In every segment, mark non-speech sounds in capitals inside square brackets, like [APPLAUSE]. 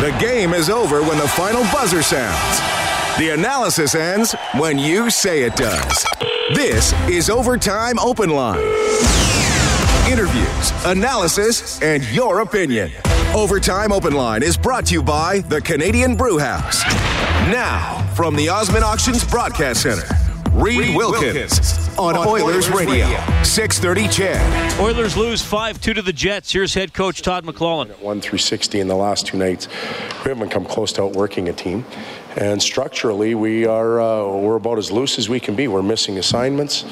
The game is over when the final buzzer sounds. The analysis ends when you say it does. This is Overtime Open Line. Interviews, analysis, and your opinion. Overtime Open Line is brought to you by the Canadian Brew House. Now, from the Osmond Auctions Broadcast Center, Reed, Wilkins, Wilkins, on, on Oilers, Oilers Radio, Radio. 630 CHED. Oilers lose 5-2 to the Jets. Here's head coach Todd McLellan. 1 through 60 in the last two nights. We haven't come close to outworking a team. And structurally, we are uh, we're about as loose as we can be. We're missing assignments,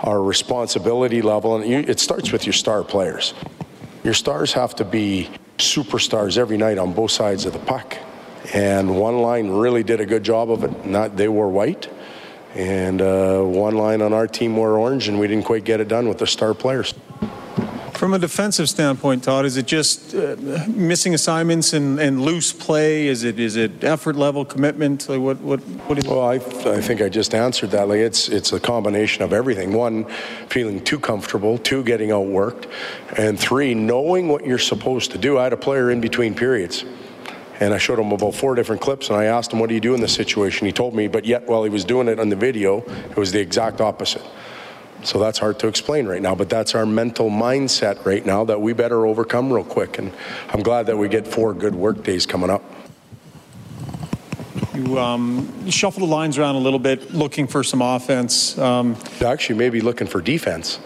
our responsibility level, and you, it starts with your star players. Your stars have to be superstars every night on both sides of the puck. And one line really did a good job of it. Not they were white, and uh, one line on our team wore orange, and we didn't quite get it done with the star players. From a defensive standpoint, Todd, is it just uh, missing assignments and, and, loose play? Is it is it effort level, commitment? Like what what what? Well, I, I think I just answered that. Like it's it's a combination of everything. One, feeling too comfortable. Two, getting outworked, and three, knowing what you're supposed to do. I had a player in between periods. And I showed him about four different clips, and I asked him, What do you do in this situation? He told me, but yet while he was doing it on the video, it was the exact opposite. So that's hard to explain right now, but that's our mental mindset right now that we better overcome real quick. And I'm glad that we get four good work days coming up. You, um, you shuffle the lines around a little bit, looking for some offense. Um, Actually, maybe looking for defense.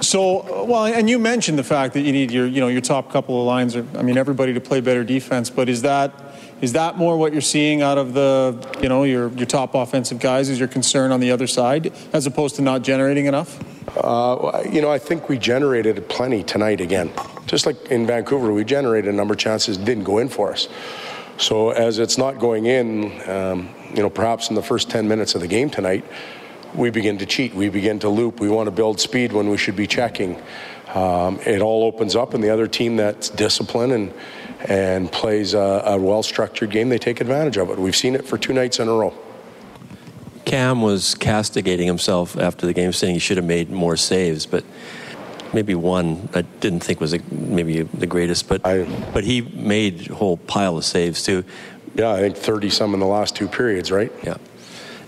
So, well, and you mentioned the fact that you need your, you know, your top couple of lines. Are, I mean, everybody to play better defense. But is that is that more what you're seeing out of the, you know, your your top offensive guys? Is your concern on the other side as opposed to not generating enough? Uh, you know, I think we generated plenty tonight again. Just like in Vancouver, we generated a number of chances, didn't go in for us. So as it's not going in, um, you know, perhaps in the first 10 minutes of the game tonight, we begin to cheat. We begin to loop. We want to build speed when we should be checking. Um, it all opens up, and the other team that's disciplined and and plays a, a well structured game, they take advantage of it. We've seen it for two nights in a row. Cam was castigating himself after the game, saying he should have made more saves, but maybe one I didn't think was a, maybe the greatest, but I, but he made a whole pile of saves too. Yeah, I think thirty some in the last two periods, right? Yeah.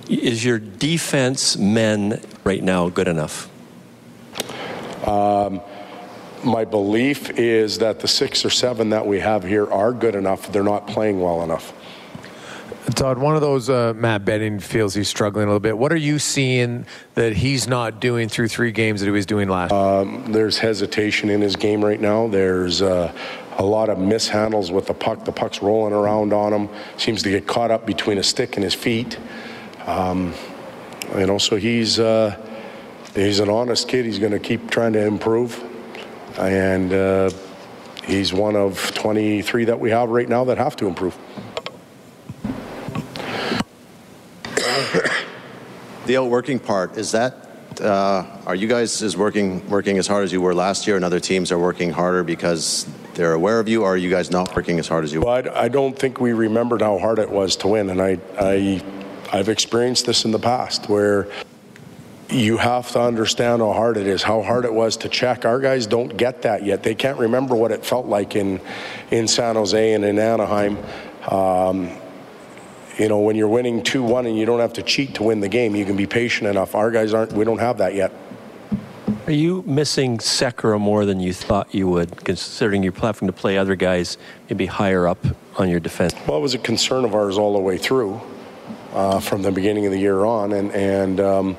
Is your defense men right now good enough? Um, my belief is that the six or seven that we have here are good enough. They're not playing well enough. Todd, one of those uh, Matt Benning feels he's struggling a little bit. What are you seeing that he's not doing through three games that he was doing last? Um, there's hesitation in his game right now. There's uh, a lot of mishandles with the puck. The puck's rolling around on him. Seems to get caught up between a stick and his feet. Um, you know, so he's uh, he's an honest kid. He's going to keep trying to improve, and uh, he's one of 23 that we have right now that have to improve. the outworking part is that. Uh, are you guys is working working as hard as you were last year, and other teams are working harder because they're aware of you, or are you guys not working as hard as you? Well, I, I don't think we remembered how hard it was to win, and I, I I've experienced this in the past where you have to understand how hard it is, how hard it was to check. Our guys don't get that yet. They can't remember what it felt like in in San Jose and in Anaheim. Um, you know, when you're winning 2 1 and you don't have to cheat to win the game, you can be patient enough. Our guys aren't, we don't have that yet. Are you missing Sekera more than you thought you would, considering you're having to play other guys maybe higher up on your defense? Well, it was a concern of ours all the way through uh, from the beginning of the year on. And, and um,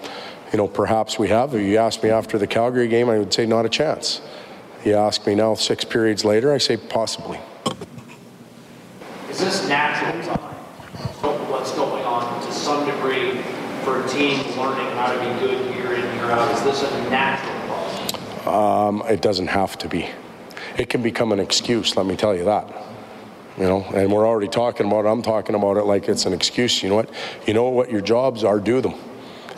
you know, perhaps we have. If you asked me after the Calgary game, I would say not a chance. You ask me now, six periods later, I say possibly. Is this natural what's going on to some degree for a team learning how to be good year in, year out? Is this a natural process? Um, it doesn't have to be. It can become an excuse, let me tell you that you know, and we're already talking about it. I'm talking about it like it's an excuse. You know what? You know what your jobs are, do them.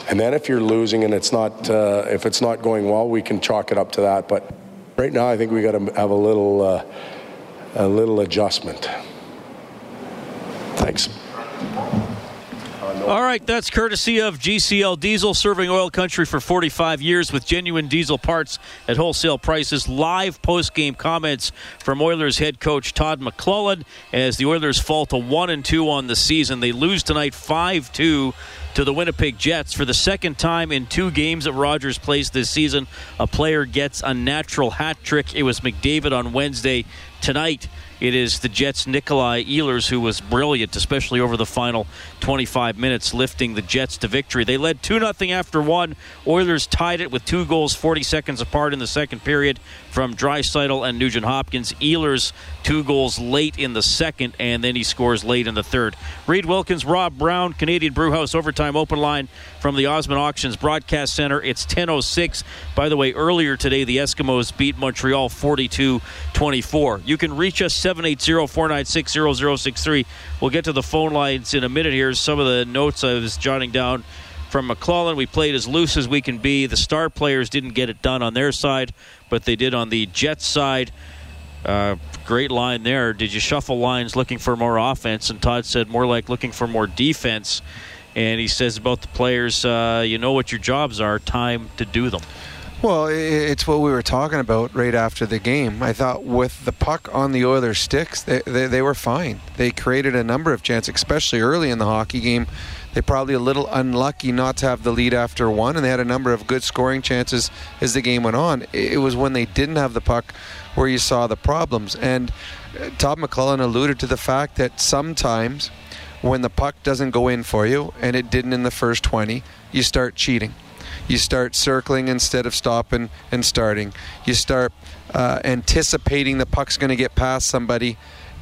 And then if you're losing and it's not, uh, if it's not going well, we can chalk it up to that. But right now, I think we got to have a little, uh, a little adjustment. Thanks. All right, that's courtesy of GCL Diesel, serving oil country for 45 years with genuine diesel parts at wholesale prices. Live post-game comments from Oilers head coach Todd McLellan as the Oilers fall to one and two on the season. They lose tonight 5-2 to the Winnipeg Jets for the second time in two games at Rogers Place this season. A player gets a natural hat trick. It was McDavid on Wednesday. Tonight, it is the Jets' Nikolai Ehlers who was brilliant, especially over the final 25 minutes, lifting the Jets to victory. They led 2 0 after one. Oilers tied it with two goals 40 seconds apart in the second period from Draisaitl and Nugent Hopkins. Ehlers, two goals late in the second, and then he scores late in the third. Reed Wilkins, Rob Brown, Canadian Brewhouse Overtime Open Line from the Osmond Auctions Broadcast Center. It's 10.06. By the way, earlier today, the Eskimos beat Montreal 42 24. You can reach us 780 496 0063. We'll get to the phone lines in a minute. Here's some of the notes I was jotting down from McLellan. We played as loose as we can be. The star players didn't get it done on their side, but they did on the Jets side. Uh, great line there. Did you shuffle lines looking for more offense? And Todd said more like looking for more defense. And he says about the players, uh, you know what your jobs are, time to do them. Well, it's what we were talking about right after the game. I thought with the puck on the Oilers' sticks, they, they, they, were fine. They created a number of chances, especially early in the hockey game. They probably a little unlucky not to have the lead after one, and they had a number of good scoring chances as the game went on. It was when they didn't have the puck where you saw the problems. And uh, Todd McLellan alluded to the fact that sometimes when the puck doesn't go in for you, and it didn't in the first 20, you start cheating you start circling instead of stopping and starting. You start uh, anticipating the puck's going to get past somebody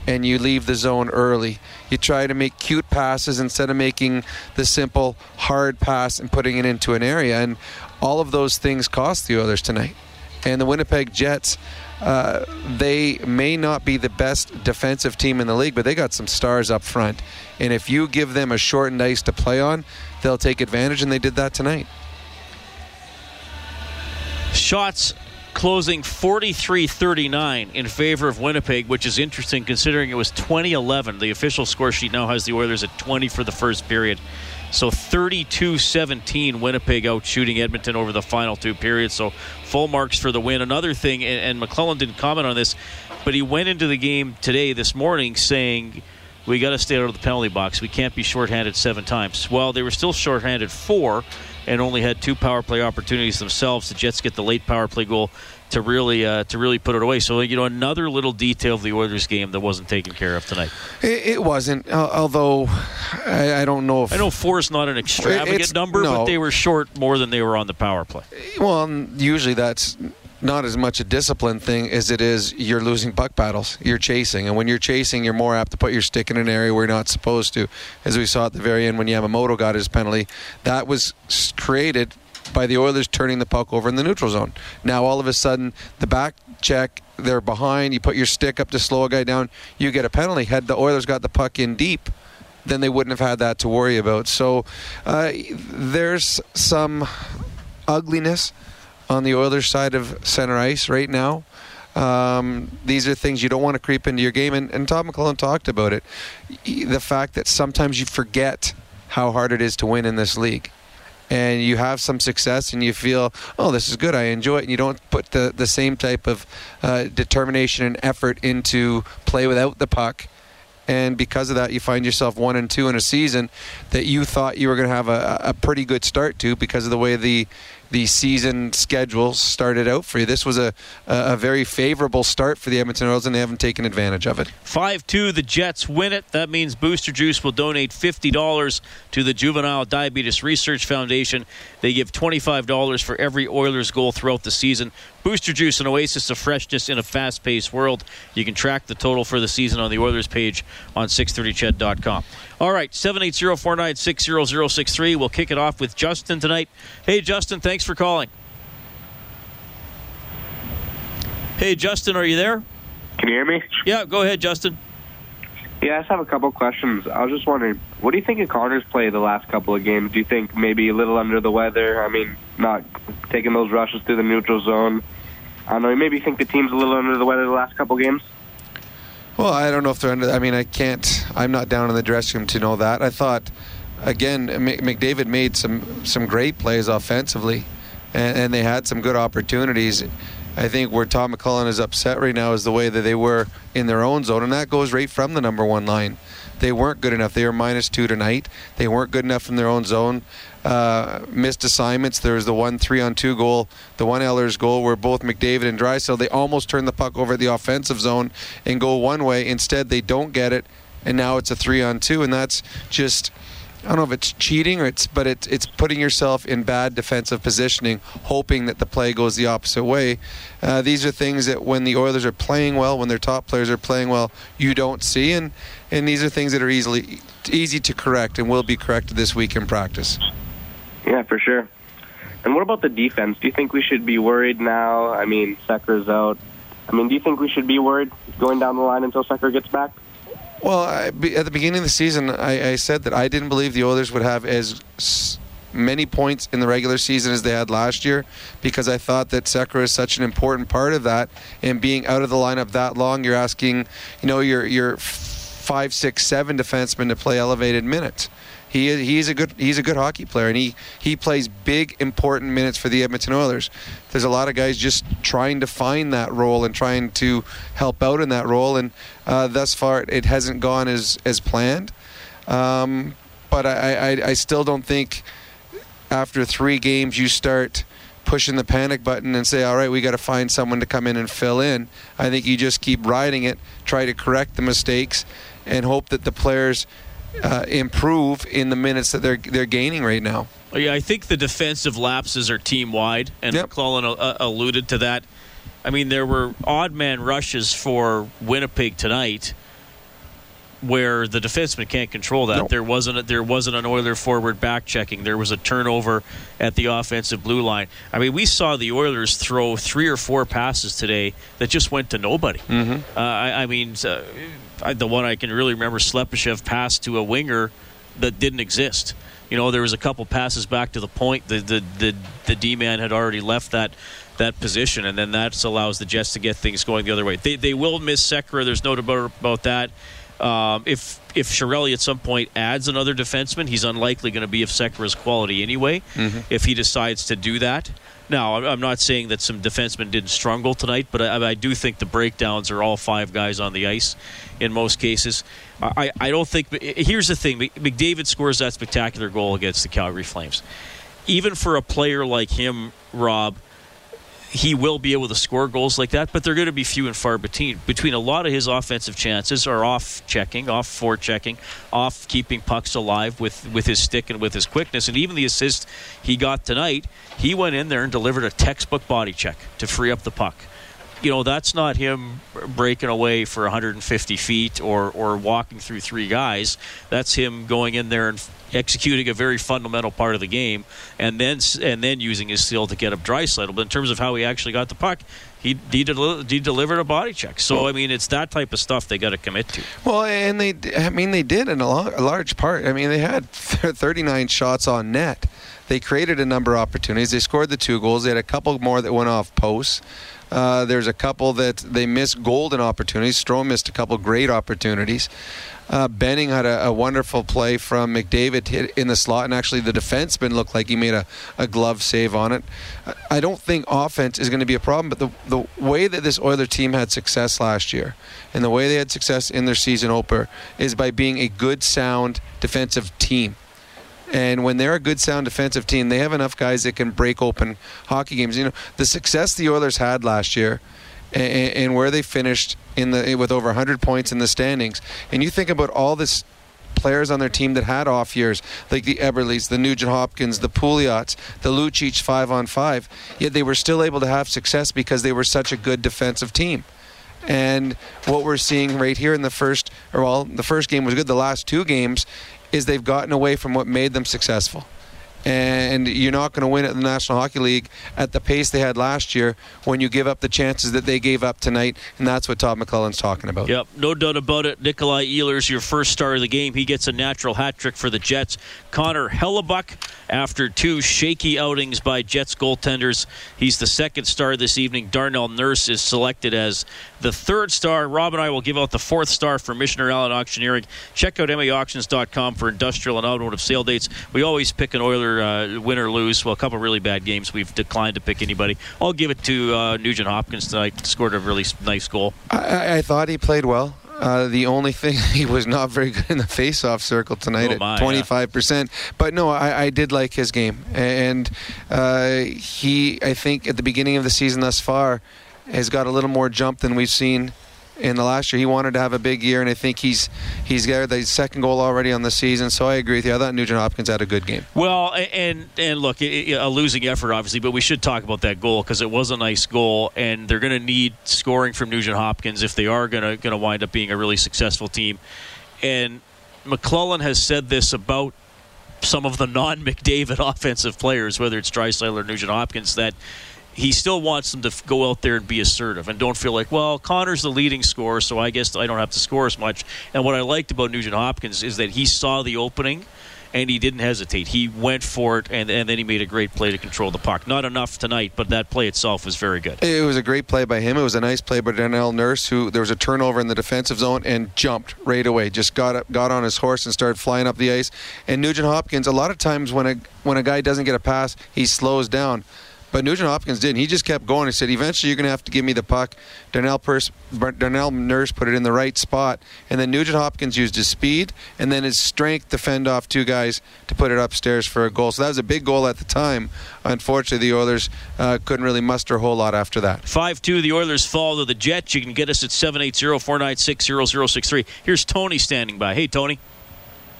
and you leave the zone early. You try to make cute passes instead of making the simple hard pass and putting it into an area. And all of those things cost the Oilers tonight. And the Winnipeg Jets, uh, they may not be the best defensive team in the league, but they got some stars up front. And if you give them a short and ice to play on, they'll take advantage, and they did that tonight. Shots closing 43 39 in favor of Winnipeg, which is interesting considering it was 2011. The official score sheet now has the Oilers at 20 for the first period. So 32 17, Winnipeg out shooting Edmonton over the final two periods. So full marks for the win. Another thing, and, McLellan didn't comment on this, but he went into the game today, this morning, saying, we got to stay out of the penalty box. We can't be shorthanded seven times. Well, they were still shorthanded four and only had two power play opportunities themselves. The Jets get the late power play goal to really uh, to really put it away. So you know another little detail of the Oilers game that wasn't taken care of tonight. It, it wasn't, uh, although I, I, don't know if I know four is not an extravagant number, no. but they were short more than they were on the power play. Well, usually that's not as much a discipline thing as it is you're losing puck battles. You're chasing, and when you're chasing, you're more apt to put your stick in an area where you're not supposed to. As we saw at the very end when Yamamoto got his penalty, that was created by the Oilers turning the puck over in the neutral zone. Now all of a sudden, the back check, they're behind. You put your stick up to slow a guy down, you get a penalty. Had the Oilers got the puck in deep, then they wouldn't have had that to worry about. So uh, there's some ugliness on the Oilers side of center ice right now. Um, these are things you don't want to creep into your game. And, and Todd McLellan talked about it. The fact that sometimes you forget how hard it is to win in this league. And you have some success and you feel, oh, this is good, I enjoy it. And you don't put the, the same type of uh, determination and effort into play without the puck and because of that, you find yourself one and two in a season that you thought you were going to have a, a, pretty good start to because of the way the the season schedule started out for you. This was a, a very favorable start for the Edmonton Oilers, and they haven't taken advantage of it. 5 2, the Jets win it. That means Booster Juice will donate $50 to the Juvenile Diabetes Research Foundation. They give $25 for every Oilers goal throughout the season. Booster Juice, an oasis of freshness in a fast paced world. You can track the total for the season on the Oilers page on 630ched.com. All right, 780 496 0063. We'll kick it off with Justin tonight. Hey, Justin, thanks for calling. Hey, Justin, are you there? Can you hear me? Yeah, go ahead, Justin. Yeah, I just have a couple questions. I was just wondering, what do you think of Connor's play the last couple of games? Do you think maybe a little under the weather? I mean, not taking those rushes through the neutral zone. I don't know. You maybe think the team's a little under the weather the last couple of games. Well, I don't know if they're under. I mean, I can't. I'm not down in the dressing room to know that. I thought again, McDavid made some some great plays offensively, and, and they had some good opportunities. I think where Tom McLellan is upset right now is the way that they were in their own zone, and that goes right from the number one line. They weren't good enough. They were minus two tonight. They weren't good enough in their own zone. Uh, missed assignments. There was the one three on two goal, the one Ehlers goal where both McDavid and Draisaitl they almost turned the puck over the offensive zone and go one way. Instead, they don't get it, and now it's a three on two, and that's just I don't know if it's cheating or it's, but it's it's putting yourself in bad defensive positioning, hoping that the play goes the opposite way. Uh, these are things that when the Oilers are playing well, when their top players are playing well, you don't see, and and these are things that are easily easy to correct and will be corrected this week in practice. Yeah, for sure. And what about the defense? Do you think we should be worried now? I mean, Sekera's out. I mean, do you think we should be worried going down the line until Sekera gets back? Well, I, at the beginning of the season, I, I, said that I didn't believe the Oilers would have as many points in the regular season as they had last year because I thought that Sekera is such an important part of that. And being out of the lineup that long, you're asking, you know, your your five, six, seven defensemen to play elevated minutes. He is, he's a good he's a good hockey player, and he he plays big important minutes for the Edmonton Oilers. There's a lot of guys just trying to find that role and trying to help out in that role, and uh, thus far it hasn't gone as as planned. Um, but I, I I still don't think after three games you start pushing the panic button and say, all right, we got to find someone to come in and fill in. I think you just keep riding it, try to correct the mistakes, and hope that the players uh, improve in the minutes that they're they're gaining right now. Yeah, I think the defensive lapses are team wide, and yep. McLellan uh, alluded to that. I mean, there were odd man rushes for Winnipeg tonight where the defenseman can't control that. There wasn't a, there wasn't an Oiler forward back checking. There was a turnover at the offensive blue line. I mean, we saw the Oilers throw three or four passes today that just went to nobody. Mm-hmm. Uh, I, I, mean, uh, the one I can really remember, Slepyshev passed to a winger that didn't exist. You know, there was a couple passes back to the point. The the the, the D man had already left that that position, and then that allows the Jets to get things going the other way. They they will miss Sekera. There's no doubt about that. Um, if if Chiarelli at some point adds another defenseman, he's unlikely going to be of Sekera's quality anyway. Mm-hmm. If he decides to do that, now I'm not saying that some defensemen didn't struggle tonight, but I, I, do think the breakdowns are all five guys on the ice in most cases. I, I don't think. Eh, here's the thing: McDavid scores that spectacular goal against the Calgary Flames. Even for a player like him, Rob, he will be able to score goals like that, but they're going to be few and far between. Between a lot of his offensive chances are off checking, off forechecking, off keeping pucks alive with, with his stick and with his quickness. And even the assist he got tonight, he went in there and delivered a textbook body check to free up the puck you know that's not him breaking away for 150 feet or or walking through three guys. That's him going in there and executing a very fundamental part of the game, and then and then using his skill to get up Draisaitl. But in terms of how he actually got the puck, he he, del- he, delivered a body check. So I mean, it's that type of stuff they got to commit to. Well, and they, I mean, they did in a, lo- a large part. I mean, they had 39 shots on net. They created a number of opportunities. They scored the two goals. They had a couple more that went off posts. Uh, there's a couple that they missed golden opportunities. Strome missed a couple great opportunities. Uh, Benning had a, a, wonderful play from McDavid hit in the slot, and actually the defenseman looked like he made a, a glove save on it. I don't think offense is going to be a problem, but the, the way that this Oiler team had success last year and the way they had success in their season opener is by being a good, sound defensive team. And when they're a good, sound defensive team, they have enough guys that can break open hockey games. You know, the success the Oilers had last year and, and where they finished in the with over 100 points in the standings. And you think about all this players on their team that had off years, like the Eberles, the Nugent Hopkins, the Pouliot's, the Lucic five on five, yet they were still able to have success because they were such a good defensive team. And what we're seeing right here in the first, or well, the first game was good. The last two games is they've gotten away from what made them successful. And you're not going to win at the National Hockey League at the pace they had last year when you give up the chances that they gave up tonight, and that's what Todd McLellan's talking about. Yep, no doubt about it. Nikolai Ehlers, your first star of the game. He gets a natural hat trick for the Jets. Connor Hellebuyck, after two shaky outings by Jets goaltenders, he's the second star this evening. Darnell Nurse is selected as the third star. Rob and I will give out the fourth star for Michener Allen Auctioneering. Check out MAAuctions.com for industrial and automotive sale dates. We always pick an Oiler uh, win or lose. Well, a couple really bad games. We've declined to pick anybody. I'll give it to uh, Nugent Hopkins tonight. Scored a really nice goal. I, I thought he played well. Uh, the only thing [LAUGHS] he was not very good in the face-off circle tonight Oh, my, at 25 percent. But no, I, I did like his game, and uh, he, I think, at the beginning of the season thus far, has got a little more jump than we've seen in the last year. He wanted to have a big year, and I think he's he's got the second goal already on the season. So I agree with you. I thought Nugent Hopkins had a good game. Well, and and look, it- a losing effort, obviously, but we should talk about that goal because it was a nice goal, and they're going to need scoring from Nugent Hopkins if they are going to going to wind up being a really successful team. And McLellan has said this about some of the non-McDavid [LAUGHS] offensive players, whether it's Draisaitl or Nugent Hopkins, that he still wants them to go out there and be assertive and don't feel like, well, Connor's the leading scorer, so I guess I don't have to score as much. And what I liked about Nugent Hopkins is that he saw the opening and he didn't hesitate. He went for it, and, and then he made a great play to control the puck. Not enough tonight, but that play itself was very good. It was a great play by him. It was a nice play by Darnell Nurse, who there was a turnover in the defensive zone and jumped right away. Just got up, got on his horse and started flying up the ice. And Nugent Hopkins, a lot of times when a when a guy doesn't get a pass, he slows down. But Nugent Hopkins didn't. He just kept going. He said, "Eventually, you're going to have to give me the puck." Darnell, Pers- Darnell Nurse put it in the right spot, and then Nugent Hopkins used his speed and then his strength to fend off two guys to put it upstairs for a goal. So that was a big goal at the time. Unfortunately, the Oilers uh, couldn't really muster a whole lot after that. 5 2, the Oilers fall to the Jets. You can get us at 780 496 0063. Here's Tony standing by. Hey, Tony.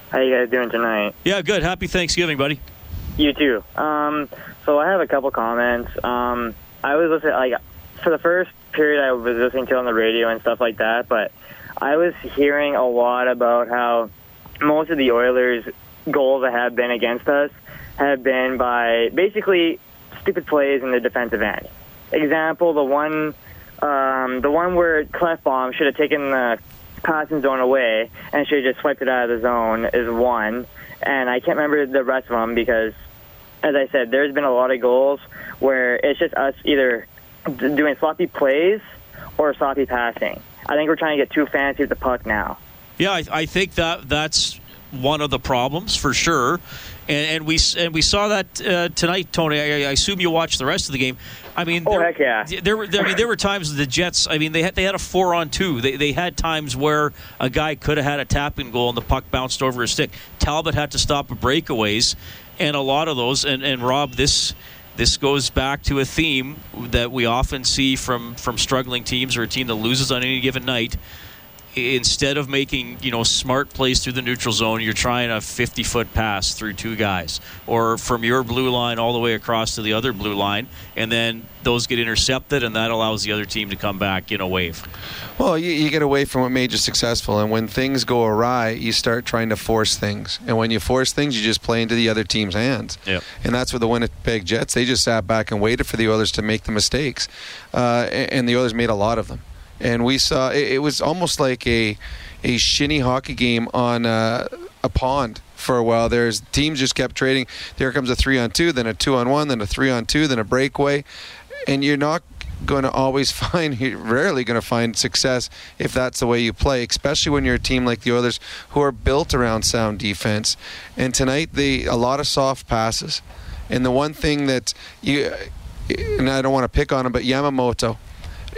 How you guys doing tonight? Yeah, good. Happy Thanksgiving, buddy. You too. Um, so I have a couple comments. Um, I was listening, like, for the first period I was listening to on the radio and stuff like that, but I was hearing a lot about how most of the Oilers' goals that have been against us have been by basically stupid plays in the defensive end. Example, the one, um, the one where Klefbom should have taken the passing zone away and should have just swiped it out of the zone is one. And I can't remember the rest of them because, as I said, there's been a lot of goals where it's just us either doing sloppy plays or sloppy passing. I think we're trying to get too fancy with the puck now. Yeah, I, I think that that's one of the problems for sure, and, and we and we saw that uh, tonight, Tony. I, I assume you watched the rest of the game. I mean, Oh, there, heck yeah. there were I mean there were times the Jets. I mean they had they had a four on two. They they had times where a guy could have had a tapping goal and the puck bounced over his stick. Talbot had to stop breakaways, and a lot of those. And and Rob, this this goes back to a theme that we often see from from struggling teams or a team that loses on any given night instead of making you know smart plays through the neutral zone, you're trying a 50 foot pass through two guys, or from your blue line all the way across to the other blue line, and then those get intercepted, and that allows the other team to come back in a wave. Well, you, you get away from what made you successful, and when things go awry, you start trying to force things. And when you force things, you just play into the other team's hands. Yep. And that's what the Winnipeg Jets. They just sat back and waited for the Oilers to make the mistakes, uh, and, and the Oilers made a lot of them. And we saw it, it was almost like a a shinny hockey game on uh, a pond for a while. There's teams just kept trading. There comes a three on two, then a two on one, then a three on two, then a breakaway, and you're not going to always [LAUGHS] find you're rarely going to find success if that's the way you play especially when you're a team like the Oilers who are built around sound defense and tonight they a lot of soft passes and the one thing that you and I don't want to pick on him but Yamamoto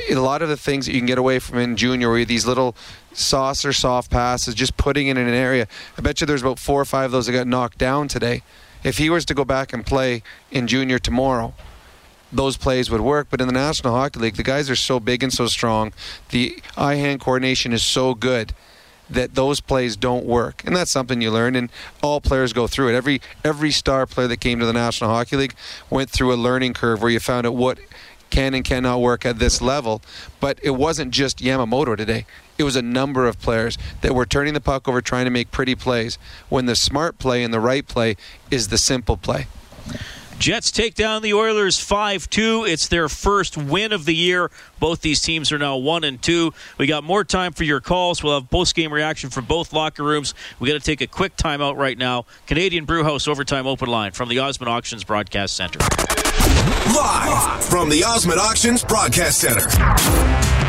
a lot of the things that you can get away from in junior were these little saucer soft passes just putting it in an area I bet you there's about four or five of those that got knocked down today if he was to go back and play in junior tomorrow those plays would work. But in the National Hockey League, the guys are so big and so strong. The eye hand coordination is so good that those plays don't work. And that's something you learn and all players go through it. Every every star player that came to the National Hockey League went through a learning curve where you found out what can and cannot work at this level. But it wasn't just Yamamoto today. It was a number of players that were turning the puck over, trying to make pretty plays. When the smart play and the right play is the simple play. Jets take down the Oilers 5-2. It's their first win of the year. Both these teams are now 1 and 2. We got more time for your calls. We'll have post-game reaction from both locker rooms. We got to take a quick timeout right now. Canadian Brewhouse overtime open line from the Osmond Auctions broadcast center. Live from the Osmond Auctions broadcast center.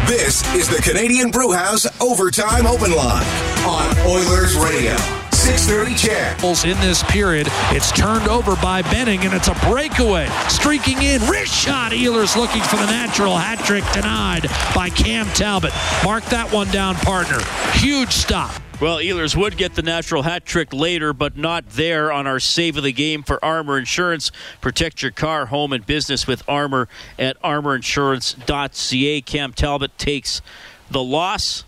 This is the Canadian Brewhouse overtime open line on Oilers Radio. 630 CHED. In this period, it's turned over by Benning, and it's a breakaway. Streaking in, wrist shot. Ehlers looking for the natural hat trick denied by Cam Talbot. Mark that one down, partner. Huge stop. Well, Ehlers would get the natural hat trick later, but not there on our save of the game for Armor Insurance. Protect your car, home, and business with Armor at armorinsurance.ca. Cam Talbot takes the loss.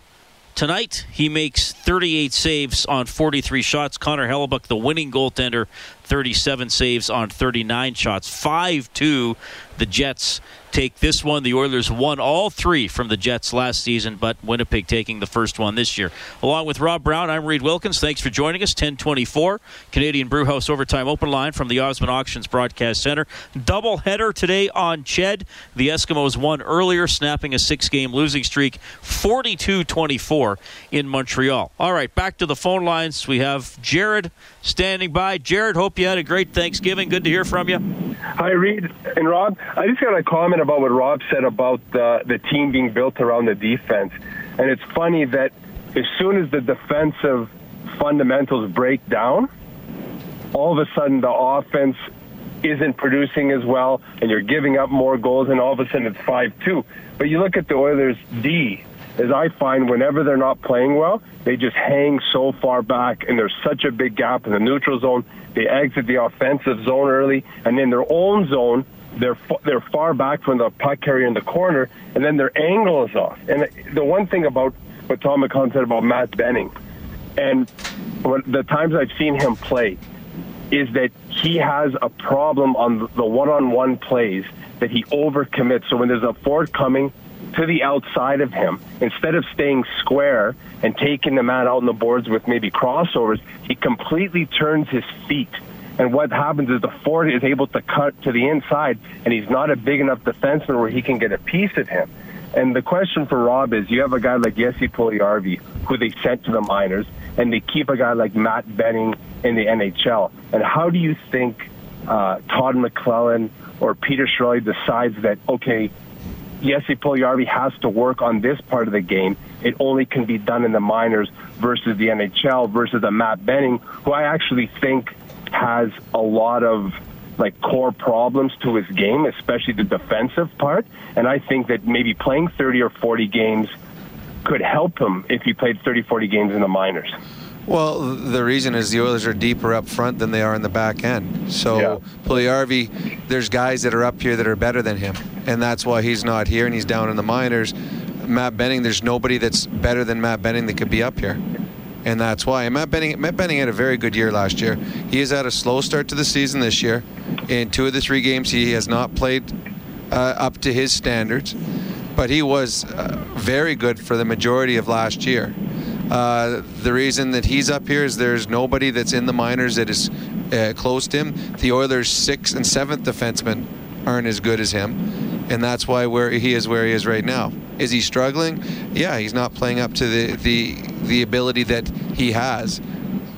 Tonight, he makes 38 saves on 43 shots. Connor Hellebuyck, the winning goaltender, 37 saves on 39 shots. 5 2, the Jets take this one. The Oilers won all three from the Jets last season, but Winnipeg taking the first one this year. Along with Rob Brown, I'm Reed Wilkins. Thanks for joining us. 1024, Canadian Brewhouse Overtime Open Line from the Osmond Auctions Broadcast Center. Double header today on Ched. The Eskimos won earlier, snapping a six game losing streak, 42 24 in Montreal. All right, back to the phone lines. We have Jared standing by. Jared, hope you had a great Thanksgiving. Good to hear from you. Hi, Reed and Rob. I just got a comment about what Rob said about the, the team being built around the defense. And it's funny that as soon as the defensive fundamentals break down, all of a sudden the offense isn't producing as well, and you're giving up more goals, and all of a sudden it's 5 2. But you look at the Oilers' D, as I find whenever they're not playing well, they just hang so far back, and there's such a big gap in the neutral zone. They exit the offensive zone early, and in their own zone, they're they're far back from the puck carrier in the corner, and then their angle is off. And the one thing about what Tom McLellan said about Matt Benning, and what, the times I've seen him play, is that he has a problem on the one-on-one plays that he overcommits. So when there's a forward coming to the outside of him, instead of staying square and taking the man out on the boards with maybe crossovers, he completely turns his feet and what happens is the forward is able to cut to the inside, and he's not a big enough defenseman where he can get a piece of him. And the question for Rob is, you have a guy like Jesse Puljujarvi, who they sent to the minors, and they keep a guy like Matt Benning in the NHL. And how do you think uh, Todd McLellan or Peter Chiarelli decides that, okay, Jesse Puljujarvi has to work on this part of the game. It only can be done in the minors versus the NHL versus a Matt Benning, who I actually think – has a lot of like core problems to his game, especially the defensive part. And I think that maybe playing 30 or 40 games could help him if he played 30, 40 games in the minors. Well, the reason is the Oilers are deeper up front than they are in the back end. So, yeah. Puljujarvi, there's guys that are up here that are better than him, and that's why he's not here and he's down in the minors. Matt Benning, there's nobody that's better than Matt Benning that could be up here and that's why. And Matt Benning, Matt Benning had a very good year last year. He has had a slow start to the season this year. In two of the three games, he has not played uh, up to his standards, but he was uh, very good for the majority of last year. Uh, the reason that he's up here is there's nobody that's in the minors that is uh, close to him. The Oilers' sixth and seventh defensemen aren't as good as him, and that's why where he is where he is right now. Is he struggling? Yeah, he's not playing up to the the, the ability that he has.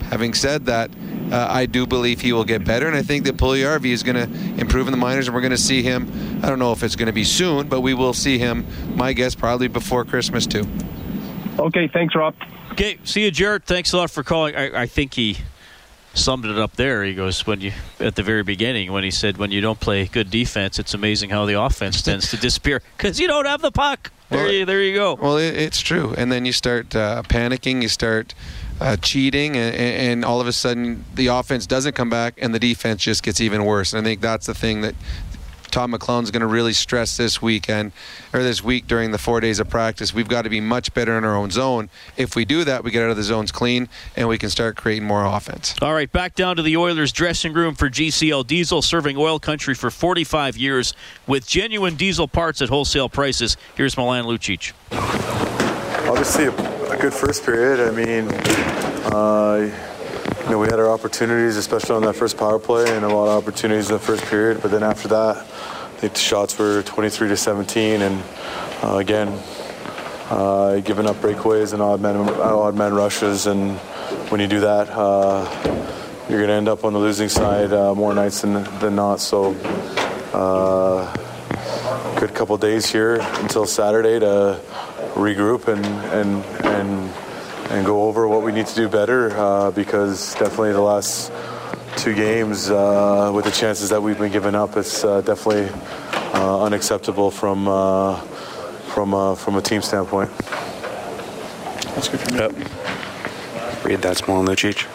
Having said that, uh, I do believe he will get better, and I think that Puljujarvi is going to improve in the minors, and we're going to see him. I don't know if it's going to be soon, but we will see him. My guess probably before Christmas too. Okay, thanks, Rob. Okay, see you, Jared. Thanks a lot for calling. I, I think he summed it up there. He goes when you at the very beginning when he said when you don't play good defense, it's amazing how the offense tends to disappear because you don't have the puck. There, well, you, there you go. Well, it, it's true, and then you start uh, panicking. You start uh, cheating, and, and, all of a sudden the offense doesn't come back, and the defense just gets even worse. And I think that's the thing that Tom McLellan's going to really stress this weekend or this week during the four days of practice. We've got to be much better in our own zone. If we do that, we get out of the zones clean and we can start creating more offense. All right, back down to the Oilers dressing room for GCL Diesel, serving oil country for 45 years with genuine diesel parts at wholesale prices. Here's Milan Lucic. obviously a, a, good first period. I mean, uh, you know, we had our opportunities, especially on that first power play, and a lot of opportunities in the first period. But then after that, I think the shots were 23 to 17, and uh, again, uh, giving up breakaways and odd man, odd man rushes, and when you do that, uh, you're going to end up on the losing side uh, more nights than, than not. So, uh, good couple days here until Saturday to regroup and and and and go over what we need to do better uh, because definitely the last two games uh, with the chances that we've been giving up, it's uh, definitely uh, unacceptable from uh, from uh, from a team standpoint. That's good for me. Yep. Read that small, Lucic.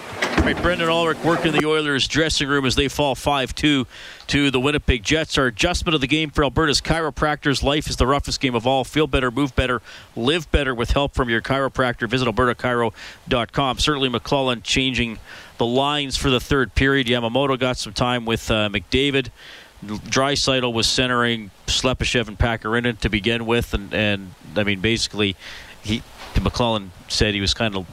Right, Brendan Ulrich working the Oilers dressing room as they fall 5-2 to the Winnipeg Jets. Our adjustment of the game for Alberta's chiropractors. Life is the roughest game of all. Feel better, move better, live better with help from your chiropractor. Visit albertachiro.com. Certainly McLellan changing the lines for the third period. Yamamoto got some time with uh, McDavid. Draisaitl was centering Slepyshev and Pakarinen to begin with, and, and I mean basically, he McLellan said he was kind of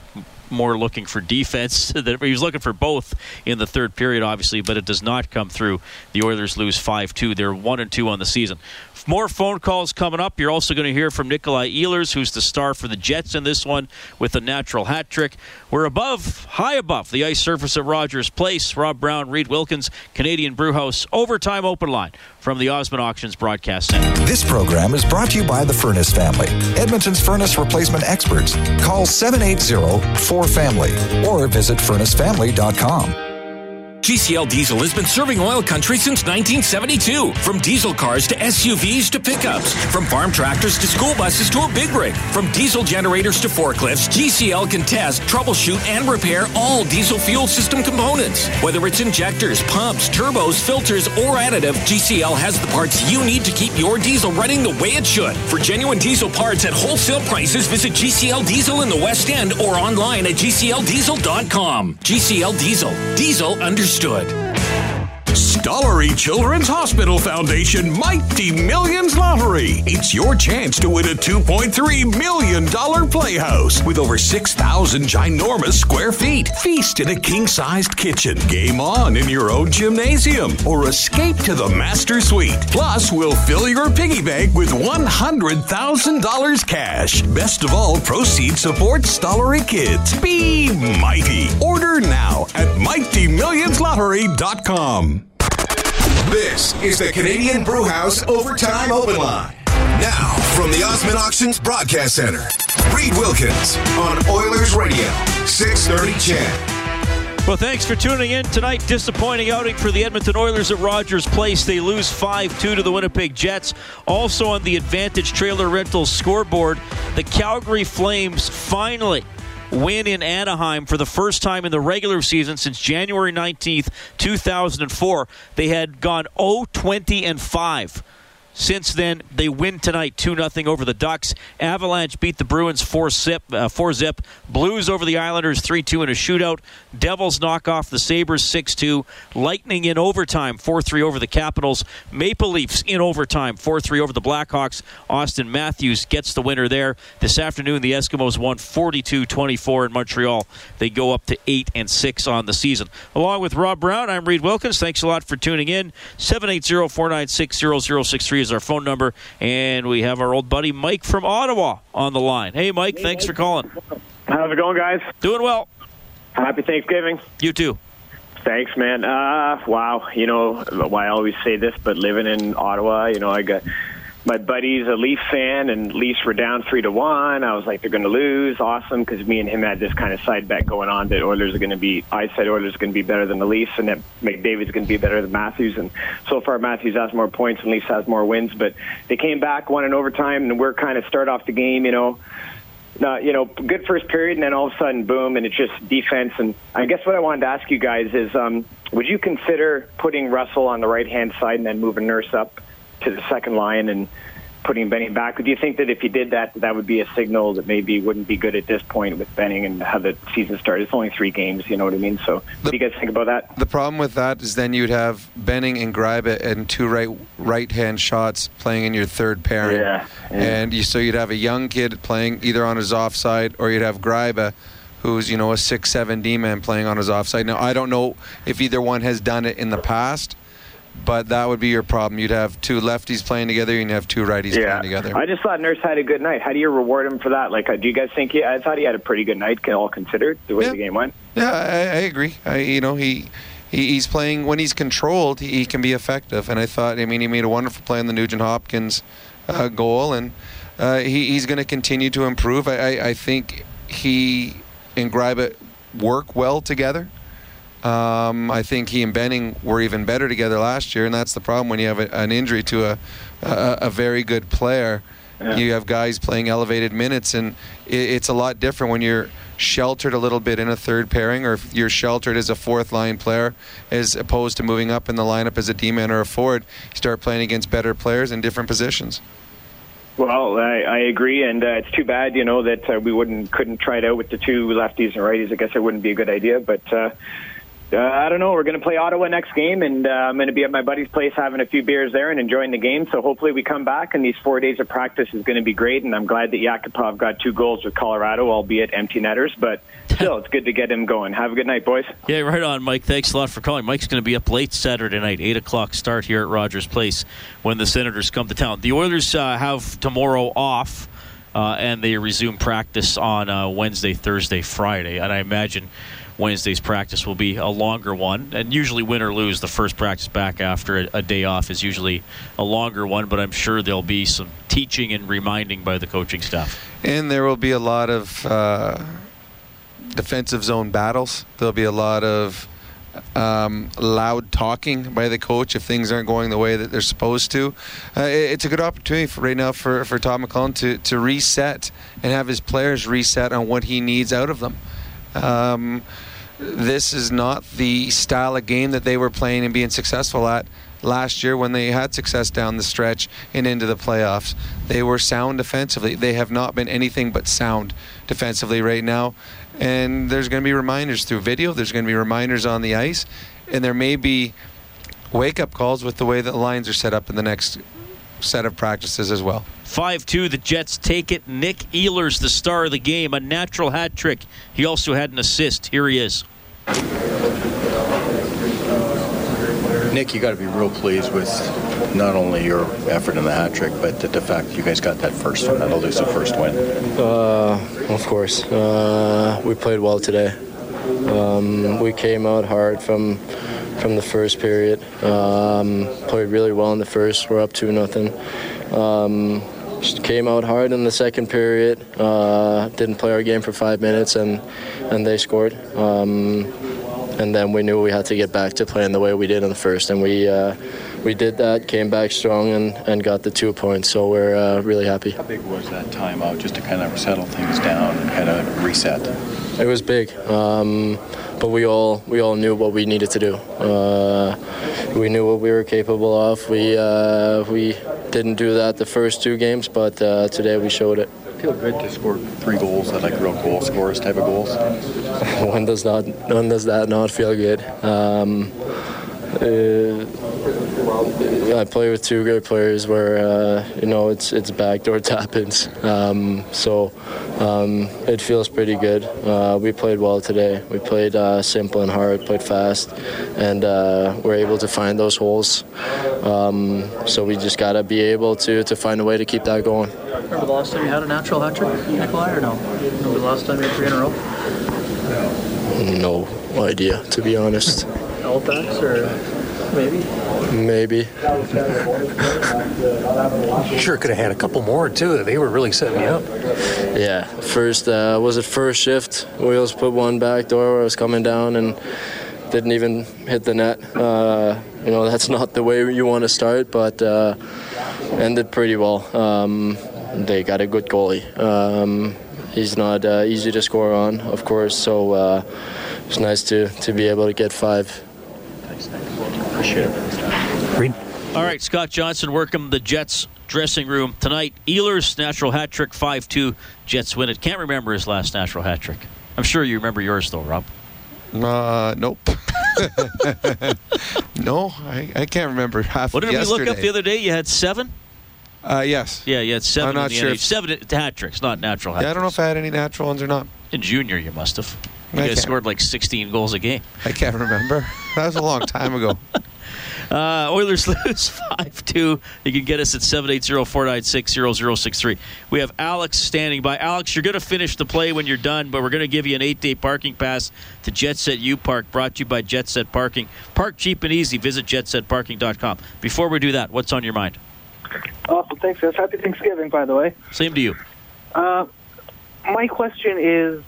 more looking for defense. [LAUGHS] he was looking for both in the third period, obviously, but it does not come through. The Oilers lose 5 2. They're 1 and 2 on the season. More phone calls coming up. You're also going to hear from Nikolai Ehlers, who's the star for the Jets in this one with a natural hat trick. We're above, high above the ice surface at Rogers Place. Rob Brown, Reed Wilkins, Canadian Brewhouse, overtime open line from the Osmond Auctions Broadcast Center. This program is brought to you by the Furnace family, Edmonton's furnace replacement experts. Call 780-4FAMILY or visit furnacefamily.com. GCL Diesel has been serving oil country since 1972. From diesel cars to SUVs to pickups. From farm tractors to school buses to a big rig. From diesel generators to forklifts, GCL can test, troubleshoot, and repair all diesel fuel system components. Whether it's injectors, pumps, turbos, filters, or additive, GCL has the parts you need to keep your diesel running the way it should. For genuine diesel parts at wholesale prices, visit GCL Diesel in the West End or online at GCLDiesel.com. GCL Diesel. Diesel under understood. Stollery Children's Hospital Foundation Mighty Millions Lottery. It's your chance to win a $2.3 million playhouse with over 6,000 ginormous square feet. Feast in a king sized kitchen. Game on in your own gymnasium. Or escape to the master suite. Plus, we'll fill your piggy bank with $100,000 cash. Best of all, proceeds support Stollery Kids. Be mighty. Order now at MightyMillionsLottery.com. This is the Canadian Brewhouse Overtime Open Line. Now, from the Osmond Auctions Broadcast Center, Reed Wilkins on Oilers Radio, 630 CHED. Well, thanks for tuning in tonight. Disappointing outing for the Edmonton Oilers at Rogers Place. They lose 5 2 to the Winnipeg Jets. Also on the Advantage Trailer Rentals scoreboard, the Calgary Flames finally win in Anaheim for the first time in the regular season since January 19th, 2004. They had gone 0 20 and 5 since then, they win tonight 2 0 over the Ducks. Avalanche beat the Bruins 4 zip. Uh, 4 zip. Blues over the Islanders 3 2 in a shootout. Devils knock off the Sabres 6 2. Lightning in overtime 4 3 over the Capitals. Maple Leafs in overtime 4 3 over the Blackhawks. Auston Matthews gets the winner there. This afternoon, the Eskimos won 42 24 in Montreal. They go up to 8 and 6 on the season. Along with Rob Brown, I'm Reed Wilkins. Thanks a lot for tuning in. 780 496 0063 is our phone number. And we have our old buddy Mike from Ottawa on the line. Hey, Mike, hey, thanks Mike. for calling. How's it going, guys? Doing well. Happy Thanksgiving. You too. Thanks, man. Uh, wow. You know, why I always say this, but living in Ottawa, you know, I got my buddy's a Leaf fan, and Leafs were down three to one. I was like, they're going to lose. Awesome, because me and him had this kind of side bet going on that Oilers are going to be. I said Oilers are going to be better than the Leafs, and that McDavid's going to be better than Matthews. And so far, Matthews has more points, and Leafs has more wins. But they came back, won in overtime, and we're kind of start off the game, you know. Uh, you know, good first period, and then all of a sudden, boom, and it's just defense. And I guess what I wanted to ask you guys is, um, would you consider putting Russell on the right hand side and then moving Nurse up? To the second line and putting Benning back. Do you think that if you did that, that would be a signal that maybe wouldn't be good at this point with Benning and how the season started? It's only three games, you know what I mean? So, what do you guys think about that? The problem with that is then you'd have Benning and Gryba and two right right hand shots playing in your third pairing. Yeah, yeah. And you, so you'd have a young kid playing either on his offside or you'd have Gryba who's you know a six seven D man playing on his offside. Now I don't know if either one has done it in the past, but that would be your problem. You'd have two lefties playing together, and you'd have two righties playing together. I just thought Nurse had a good night. How do you reward him for that? Like, uh, do you guys think he? I thought he had a pretty good night, all considered, the way the game went. Yeah, I, I agree. I, you know, he, he he's playing when he's controlled. He, can be effective, and I thought. I mean, he made a wonderful play on the Nugent Hopkins uh, goal, and uh, he, he's going to continue to improve. I, I, I think he and Gryba work well together. Um, I think he and Benning were even better together last year, and that's the problem when you have a, an injury to a, a, a very good player. Yeah. You have guys playing elevated minutes, and it, it's a lot different when you're sheltered a little bit in a third pairing, or if you're sheltered as a fourth line player, as opposed to moving up in the lineup as a D-man or a forward. You start playing against better players in different positions. Well, I, I agree, and uh, it's too bad, you know, that uh, we wouldn't couldn't try it out with the two lefties and righties. I guess it wouldn't be a good idea, but uh, uh, I don't know. We're going to play Ottawa next game, and uh, I'm going to be at my buddy's place having a few beers there and enjoying the game. So hopefully we come back, and these four days of practice is going to be great. And I'm glad that Yakupov got two goals with Colorado, albeit empty netters, but still, it's good to get him going. Have a good night, boys. Yeah, right on, Mike. Thanks a lot for calling. Mike's going to be up late Saturday night, 8 o'clock start here at Rogers Place when the Senators come to town. The Oilers uh, have tomorrow off, uh, and they resume practice on uh, Wednesday, Thursday, Friday. And I imagine Wednesday's practice will be a longer one. And usually, win or lose, the first practice back after a, a day off is usually a longer one, but I'm sure there'll be some teaching and reminding by the coaching staff. And there will be a lot of uh, defensive zone battles. There'll be a lot of um, loud talking by the coach if things aren't going the way that they're supposed to. Uh, it- it's a good opportunity for right now for, for Todd McLellan to, to reset and have his players reset on what he needs out of them. Um, this is not the style of game that they were playing and being successful at last year when they had success down the stretch and into the playoffs. They were sound defensively. They have not been anything but sound defensively right now. And there's going to be reminders through video, there's going to be reminders on the ice, and there may be wake up calls with the way that the lines are set up in the next set of practices as well. 5 2, the Jets take it. Nick Ehlers, the star of the game, a natural hat trick. He also had an assist. Here he is. Nick, you got to be real pleased with not only your effort in the hat trick, but the, the fact you guys got that first one, that elusive first win. Uh, of course. Uh, we played well today. Um, we came out hard from from the first period. Um, played really well in the first. We're up two nothing. Um, came out hard in the second period. Uh, didn't play our game for five minutes, and and they scored. Um, and then we knew we had to get back to playing the way we did in the first, and we uh, we did that. Came back strong and, and got the two points. So we're uh, really happy. How big was that timeout just to kind of settle things down and kind of reset? It was big, um, but we all we all knew what we needed to do. Uh, we knew what we were capable of. We uh, we didn't do that the first two games, but uh, today we showed it. Feel good to score three goals, that like real goal scorers type of goals. [LAUGHS] when does not when does that not feel good? Um, I play with two great players where uh, you know it's it's backdoor [LAUGHS] tap-ins, um, so um, it feels pretty good. Uh, we played well today. We played uh, simple and hard, played fast, and uh, we're able to find those holes. Um, so we just gotta be able to to find a way to keep that going. Remember the last time you had a natural hat trick, Nikolaj, or no? Remember the last time you had three in a row? No idea, to be honest. Halifax, or maybe? Maybe. Sure could have had a couple more too. They were really setting me up. Yeah, first uh, was it first shift? Wheels put one back door where I was coming down and didn't even hit the net. Uh, you know that's not the way you want to start, but uh, ended pretty well. Um, they got a good goalie. Um, he's not uh, easy to score on, of course, so uh, it's nice to to be able to get five. Appreciate it. All right, Scott Johnson, welcome the Jets dressing room tonight. Ehlers natural hat trick, five two. Jets win it. Can't remember his last natural hat trick. I'm sure you remember yours though, Rob. Uh, nope. [LAUGHS] no, I, I can't remember half. What did yesterday. we look up the other day? You had seven. Uh, yes. Yeah, you had seven. I'm not in the sure NH. if- Seven hat tricks, not natural hat. Yeah, I don't know if I had any natural ones or not. In junior, you must have. You guys scored like 16 goals a game. I can't remember. That was a long time ago. [LAUGHS] Uh, Oilers [LAUGHS] lose 5 2. You can get us at 780 496 0063. We have Alex standing by. Alex, you're going to finish the play when you're done, but we're going to give you an eight day parking pass to Jet Set U Park, brought to you by Jet Set Parking. Park cheap and easy. Visit jetsetparking.com. Before we do that, what's on your mind? Awesome. Thanks, guys. Happy Thanksgiving, by the way. Same to you. Uh, my question is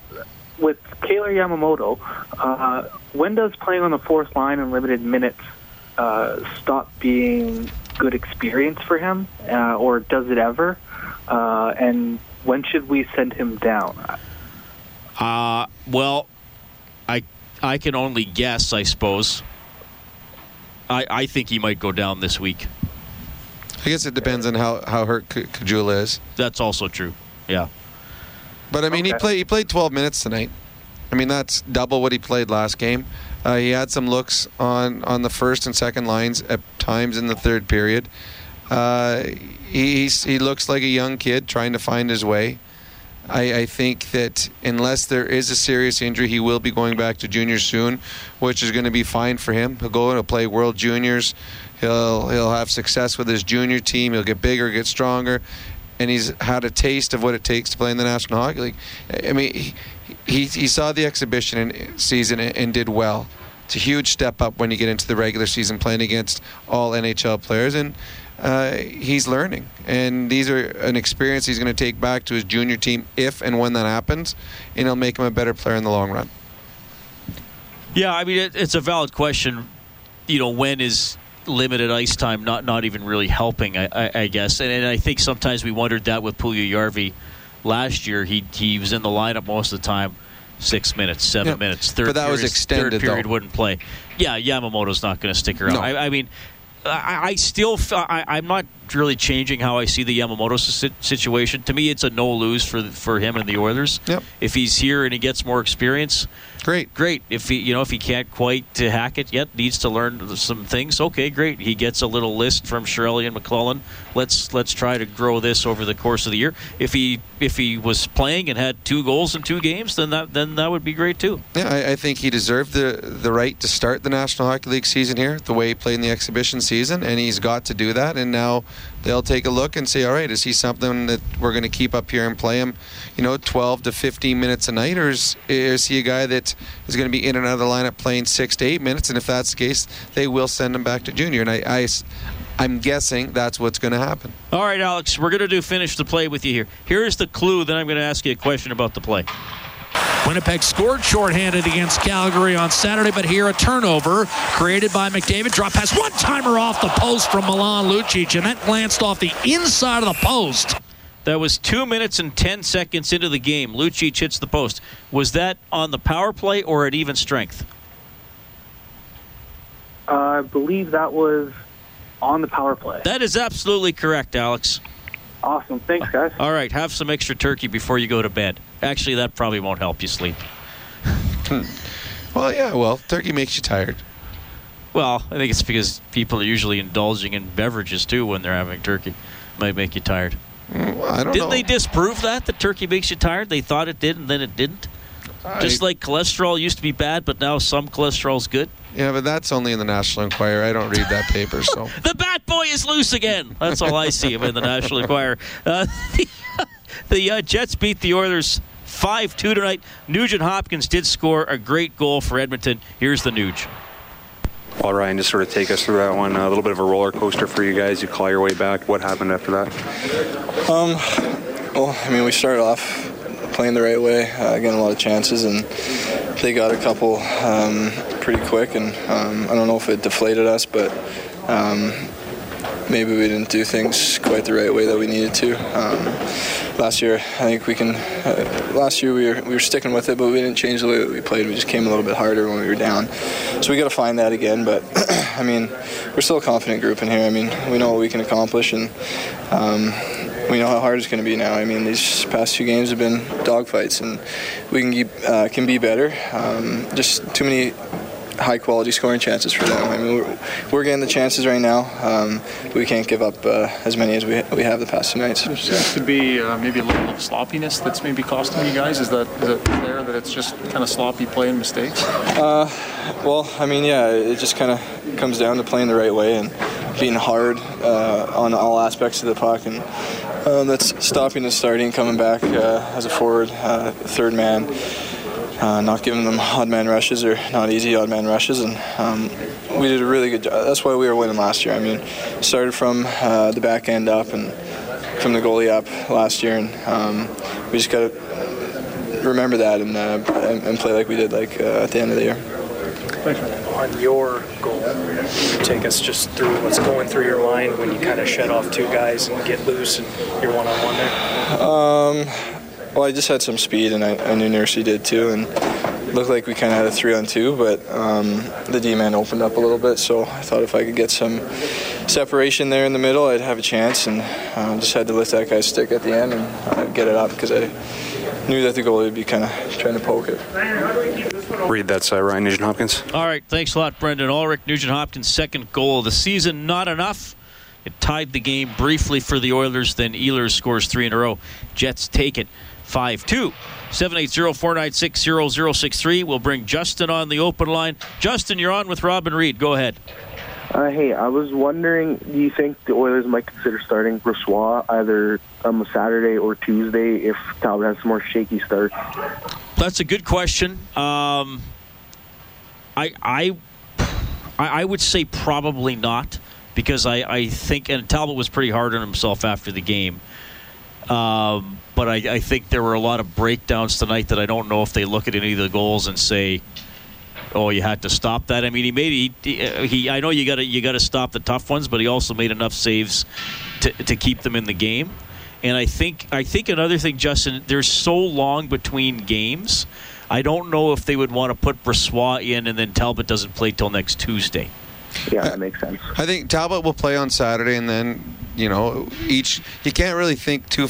with Kailer Yamamoto, uh, when does playing on the fourth line in limited minutes uh, stop being good experience for him, uh, or does it ever? Uh, and when should we send him down? Uh, well, I I can only guess, I suppose. I, I think he might go down this week. I guess it depends on how, how hurt K- Caggiula is. That's also true. Yeah. But I mean, he played he played 12 minutes tonight. I mean, that's double what he played last game. Uh, he had some looks on on the first and second lines at times in the third period. Uh, he he's, he looks like a young kid trying to find his way. I, I think that unless there is a serious injury, he will be going back to juniors soon, which is going to be fine for him. He'll go and play World Juniors. He'll he'll have success with his junior team. He'll get bigger, get stronger, and he's had a taste of what it takes to play in the National Hockey League. I mean, he he, he saw the exhibition season and, and did well. It's a huge step up when you get into the regular season playing against all NHL players, and uh, he's learning. And these are an experience he's going to take back to his junior team if and when that happens, and it'll make him a better player in the long run. Yeah, I mean it, it's a valid question. You know, when is limited ice time not not even really helping? I, I, I guess, and, and I think sometimes we wondered that with Puljujarvi last year. He he was in the lineup most of the time, six minutes, seven Yeah, minutes. Third but that was extended, Third period though. wouldn't play. Yeah, Yamamoto's not going to stick around. No. I, I mean. I, I still, I, I'm not really changing how I see the Yamamoto si- situation. To me, it's a no lose for for him and the Oilers. Yep. If he's here and he gets more experience, great, great. If he, you know, if he can't quite hack it yet, needs to learn some things. Okay, great. He gets a little list from Chiarelli and McLellan. Let's let's try to grow this over the course of the year. If he if he was playing and had two goals in two games, then that then that would be great too. Yeah, I, I think he deserved the the right to start the National Hockey League season here, the way he played in the exhibition season, and he's got to do that. And now they'll take a look and say, all right, is he something that we're going to keep up here and play him, you know, 12 to 15 minutes a night, or is, is he a guy that is going to be in and out of the lineup playing six to eight minutes? And if that's the case, they will send him back to junior. And I, I I'm guessing that's what's going to happen. All right, Alex, we're going to do finish the play with you here. Here's the clue. Then I'm going to ask you a question about the play. Winnipeg scored shorthanded against Calgary on Saturday, but here a turnover created by McDavid. Drop pass, one timer off the post from Milan Lucic, and that glanced off the inside of the post. That was two minutes and ten seconds into the game. Lucic hits the post. Was that on the power play or at even strength? Uh, I believe that was on the power play. That is absolutely correct, Alex. Awesome. Thanks, guys. All right, have some extra turkey before you go to bed. Actually, that probably won't help you sleep. Well, yeah, well, turkey makes you tired. Well, I think it's because people are usually indulging in beverages too when they're having turkey. Might make you tired. I don't Didn't know. they disprove that that turkey makes you tired? They thought it did, and then it didn't. Just like cholesterol used to be bad, but now some cholesterol's good. Yeah, but that's only in the National Enquirer. I don't read that paper, [LAUGHS] so. The bat boy is loose again. That's all I see him in the National [LAUGHS] Enquirer. Uh, [LAUGHS] the the uh, Jets beat the Oilers 5 2 tonight. Nugent Hopkins did score a great goal for Edmonton. Here's the Nuge. Well, Ryan, just sort of take us through that one. A little bit of a roller coaster for you guys. You claw your way back. What happened after that? Um, well, I mean, we started off playing the right way, uh, getting a lot of chances, and they got a couple um, pretty quick. And um, I don't know if it deflated us, but um, maybe we didn't do things quite the right way that we needed to. Um, last year, I think we can. Uh, last year we were we were sticking with it, but we didn't change the way that we played. We just came a little bit harder when we were down. So we got to find that again. But [CLEARS THROAT] I mean, we're still a confident group in here. I mean, we know what we can accomplish, and um, we know how hard it's going to be now. I mean, these past few games have been dogfights, and we can keep, uh, can be better. Um, just too many high quality scoring chances for them. I mean, we're, we're getting the chances right now. Um, we can't give up uh, as many as we, we have the past two nights. There seems to be uh, maybe a little of sloppiness that's maybe costing you guys. Is that is it there that it's just kind of sloppy play and mistakes? Uh, well, I mean, yeah, it just kind of comes down to playing the right way and being hard uh, on all aspects of the puck, and um, that's stopping the starting, coming back uh, as a forward, uh, third man uh, not giving them odd man rushes or not easy odd man rushes, and um, we did a really good job. That's why we were winning last year. I mean, started from uh, the back end up and from the goalie up last year, and um, we just got to remember that and, uh, and, play like we did like uh, at the end of the year. On your goal, take us just through what's going through your mind when you kind of shut off two guys and get loose and you're one on one there. Um, well, I just had some speed, and I, I knew Nursey did too, and looked like we kind of had a three on two, but um, the D man opened up a little bit, so I thought if I could get some separation there in the middle, I'd have a chance, and uh, just had to lift that guy's stick at the end and uh, get it up because I knew that the goalie would be kind of trying to poke it. Read that's uh, Ryan Nugent Hopkins. All right, thanks a lot, Brendan Ulrich. Nugent Hopkins' second goal of the season, not enough. It tied the game briefly for the Oilers. Then Ehlers scores three in a row. Jets take it. 5 2. 780 496 0063. We'll bring Justin on the open line. Justin, you're on with Robin Reed. Go ahead. Uh, hey, I was wondering, do you think the Oilers might consider starting Brossoit either on Saturday or Tuesday if Talbot has some more shaky starts? That's a good question. Um, I, I, I would say probably not because I, I think, and Talbot was pretty hard on himself after the game. Um, but I, I, think there were a lot of breakdowns tonight that I don't know if they look at any of the goals and say, "Oh, you had to stop that." I mean, he made he, he I know you got to you got to stop the tough ones, but he also made enough saves to to keep them in the game. And I think I think another thing, Justin, there's so long between games. I don't know if they would want to put Brossoit in and then Talbot doesn't play till next Tuesday. Yeah, that makes sense. I think Talbot will play on Saturday, and then you know each. You can't really think two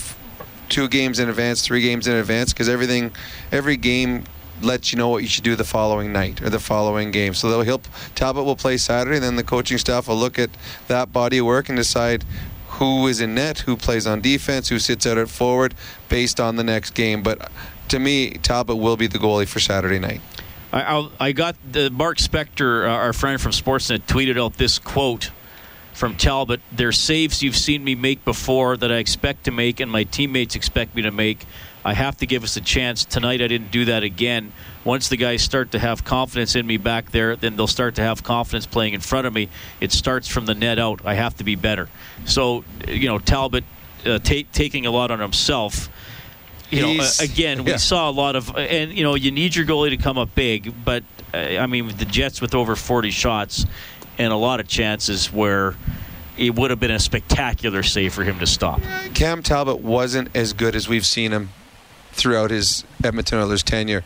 two games in advance, three games in advance, because everything, every game lets you know what you should do the following night or the following game. So they'll he'll Talbot will play Saturday, then the coaching staff will look at that body of work and decide who is in net, who plays on defense, who sits out at forward, based on the next game. But to me, Talbot will be the goalie for Saturday night. I, I got the Mark Spector, uh, our friend from Sportsnet, tweeted out this quote from Talbot. They're saves you've seen me make before that I expect to make and my teammates expect me to make. I have to give us a chance. Tonight I didn't do that again. Once the guys start to have confidence in me back there, then they'll start to have confidence playing in front of me. It starts from the net out. I have to be better. So, you know, Talbot uh, t- taking a lot on himself you know, uh, again, yeah. we saw a lot of, and you know, you need your goalie to come up big, but uh, I mean, the Jets with over 40 shots, and a lot of chances where it would have been a spectacular save for him to stop. Cam Talbot wasn't as good as we've seen him throughout his Edmonton Oilers tenure.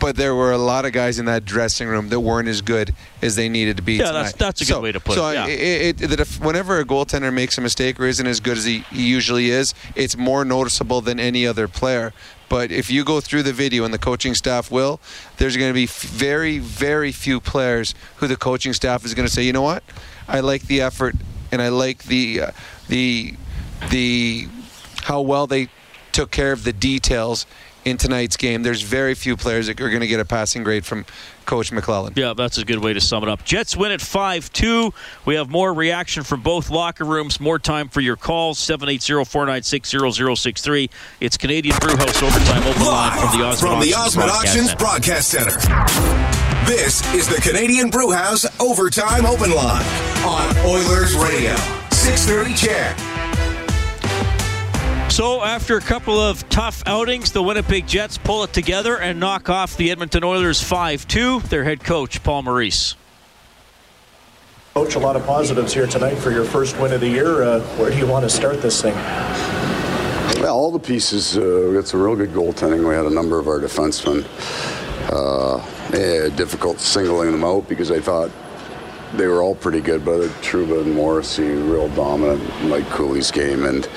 But there were a lot of guys in that dressing room that weren't as good as they needed to be. Yeah, tonight. that's that's a good so, way to put so it. Yeah. it, it, it whenever a goaltender makes a mistake or isn't as good as he, he usually is, it's more noticeable than any other player. But if you go through the video, and the coaching staff will, there's going to be very, very few players who the coaching staff is going to say, you know what, I like the effort and I like the uh, the the how well they took care of the details in tonight's game. There's very few players that are going to get a passing grade from Coach McLellan. Yeah, that's a good way to sum it up. Jets win at 5 2. We have more reaction from both locker rooms, more time for your calls 780 496 0063. It's Canadian Brewhouse Overtime Open Line from the Osmond, from the Auctions, Osmond Broadcast, Auctions Center. Broadcast Center. This is the Canadian Brewhouse Overtime Open Line on Oilers Radio. 630 CHED. So, after a couple of tough outings, the Winnipeg Jets pull it together and knock off the Edmonton Oilers 5 2. Their head coach, Paul Maurice. Coach, a lot of positives here tonight for your first win of the year. Uh, where do you want to start this thing? Well, all the pieces. Uh, we got some real good goaltending. We had a number of our defensemen. Uh, yeah, difficult singling them out because I thought they were all pretty good, but Trouba and Morrissey real dominant. Mike Cooley's game, and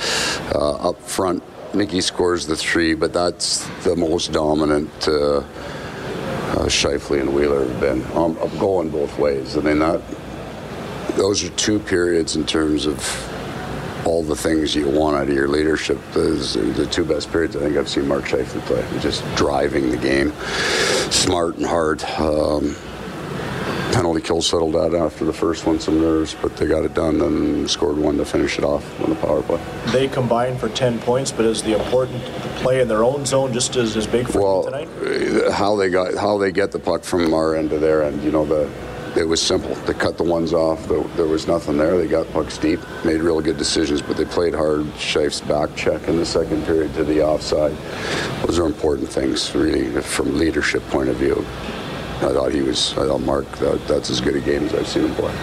uh, up front, Nicky scores the three, but that's the most dominant. Uh, uh, Scheifele and Wheeler have been um, going both ways. I mean that those are two periods in terms of all the things you want out of your leadership. Those the two best periods I think I've seen Mark Scheifele play. Just driving the game, smart and hard. Um, penalty kill settled out after the first one, some nerves, but they got it done and scored one to finish it off on the power play. They combined for 10 points, but is the important play in their own zone just as, as big for well, tonight? uh, How they got how they get the puck from our end to their end, you know, the it was simple. They cut the ones off. There, there was nothing there. They got pucks deep, made really good decisions, but they played hard. Shife's back check in the second period to the offside. Those are important things, really, from leadership point of view. I thought he was. I thought Mark. That, that's as good a game as I've seen him play.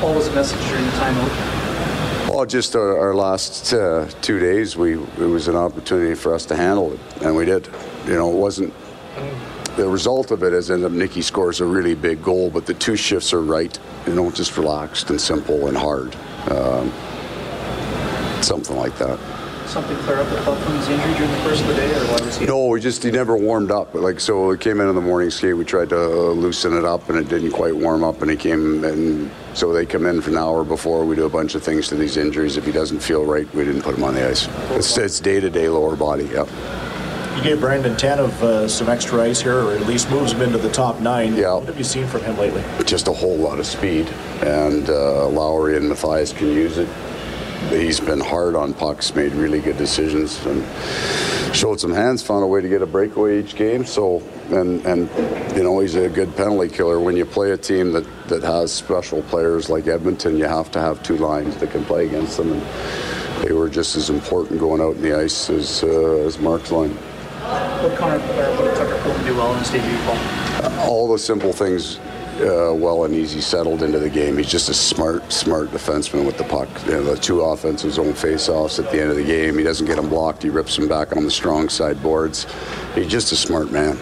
What was the message during the timeout? Well, just our, our last uh, two days, we it was an opportunity for us to handle it, and we did. You know, it wasn't. The result of it is ended up Nicky scores a really big goal, but the two shifts are right. You know, just relaxed and simple and hard. Um, something like that. Something clear up with Buck from his injury during the course of the day, or why was he? No, we just he never warmed up. Like so, we came in in the morning skate. We tried to uh, loosen it up, and it didn't quite warm up. And he came, and so they come in for an hour before. We do a bunch of things to these injuries. If he doesn't feel right, we didn't put him on the ice. It's, it's day-to-day lower body. Yep. You gave Brandon Tanev uh, some extra ice here, or at least moves him into the top nine. Yeah. What have you seen from him lately? Just a whole lot of speed, and uh, Lowry and Matthias can use it. He's been hard on pucks, made really good decisions, and showed some hands. Found a way to get a breakaway each game. So, and and you know he's a good penalty killer. When you play a team that that has special players like Edmonton, you have to have two lines that can play against them, and they were just as important going out in the ice as uh, as Mark's line. What Connor, or what Tucker Poolman do well in the stage ball? all the simple things uh, well and easy settled into the game. He's just a smart, smart defenseman with the puck. You know, the two offensive zone face-offs at the end of the game. He doesn't get them blocked. He rips them back on the strong side boards. He's just a smart man.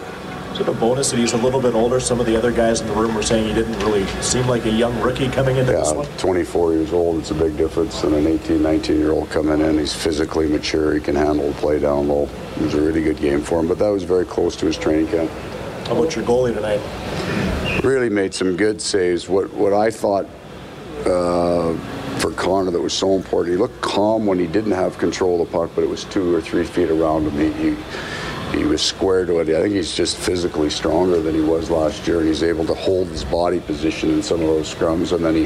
Is it a bonus that he's a little bit older? Some of the other guys in the room were saying he didn't really seem like a young rookie coming into this Yeah, one. 24 years old, it's a big difference than an 18, 19 year old coming in. He's physically mature. He can handle the play down low. It was a really good game for him, but that was very close to his training camp. How about your goalie tonight? really made some good saves. What what I thought uh, for Connor that was so important, he looked calm when he didn't have control of the puck, but it was two or three feet around him. He, he he was square to it. I think he's just physically stronger than he was last year, and he's able to hold his body position in some of those scrums. And then he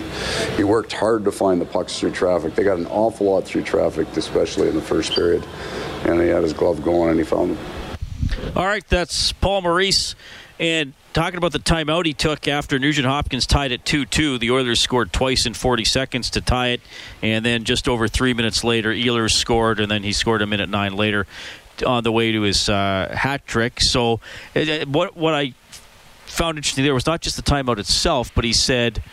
he worked hard to find the pucks through traffic. They got an awful lot through traffic, especially in the first period. And he had his glove going, and he found them. All right, that's Paul Maurice. And talking about the timeout he took after Nugent Hopkins tied it 2 2, the Oilers scored twice in 40 seconds to tie it. And then just over three minutes later, Ehlers scored, and then he scored a minute nine later on the way to his uh, hat trick. So, uh, what, what I found interesting there was not just the timeout itself, but he said,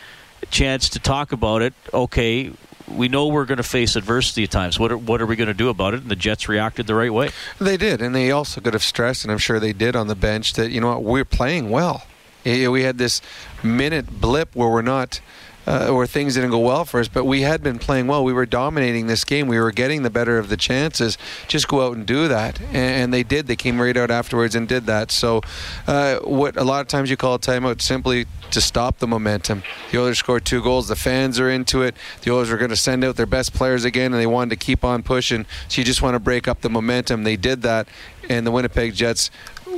chance to talk about it. Okay, we know we're going to face adversity at times. What are, what are we going to do about it? And the Jets reacted the right way. They did, and they also could have stressed, and I'm sure they did on the bench, that you know what, we're playing well. We had this minute blip where we're not, uh, where things didn't go well for us, but we had been playing well. We were dominating this game. We were getting the better of the chances. Just go out and do that, and, and they did. They came right out afterwards and did that. So, uh, what a lot of times you call a timeout simply to stop the momentum. The Oilers scored two goals. The fans are into it. The Oilers were going to send out their best players again, and they wanted to keep on pushing. So you just want to break up the momentum. They did that, and the Winnipeg Jets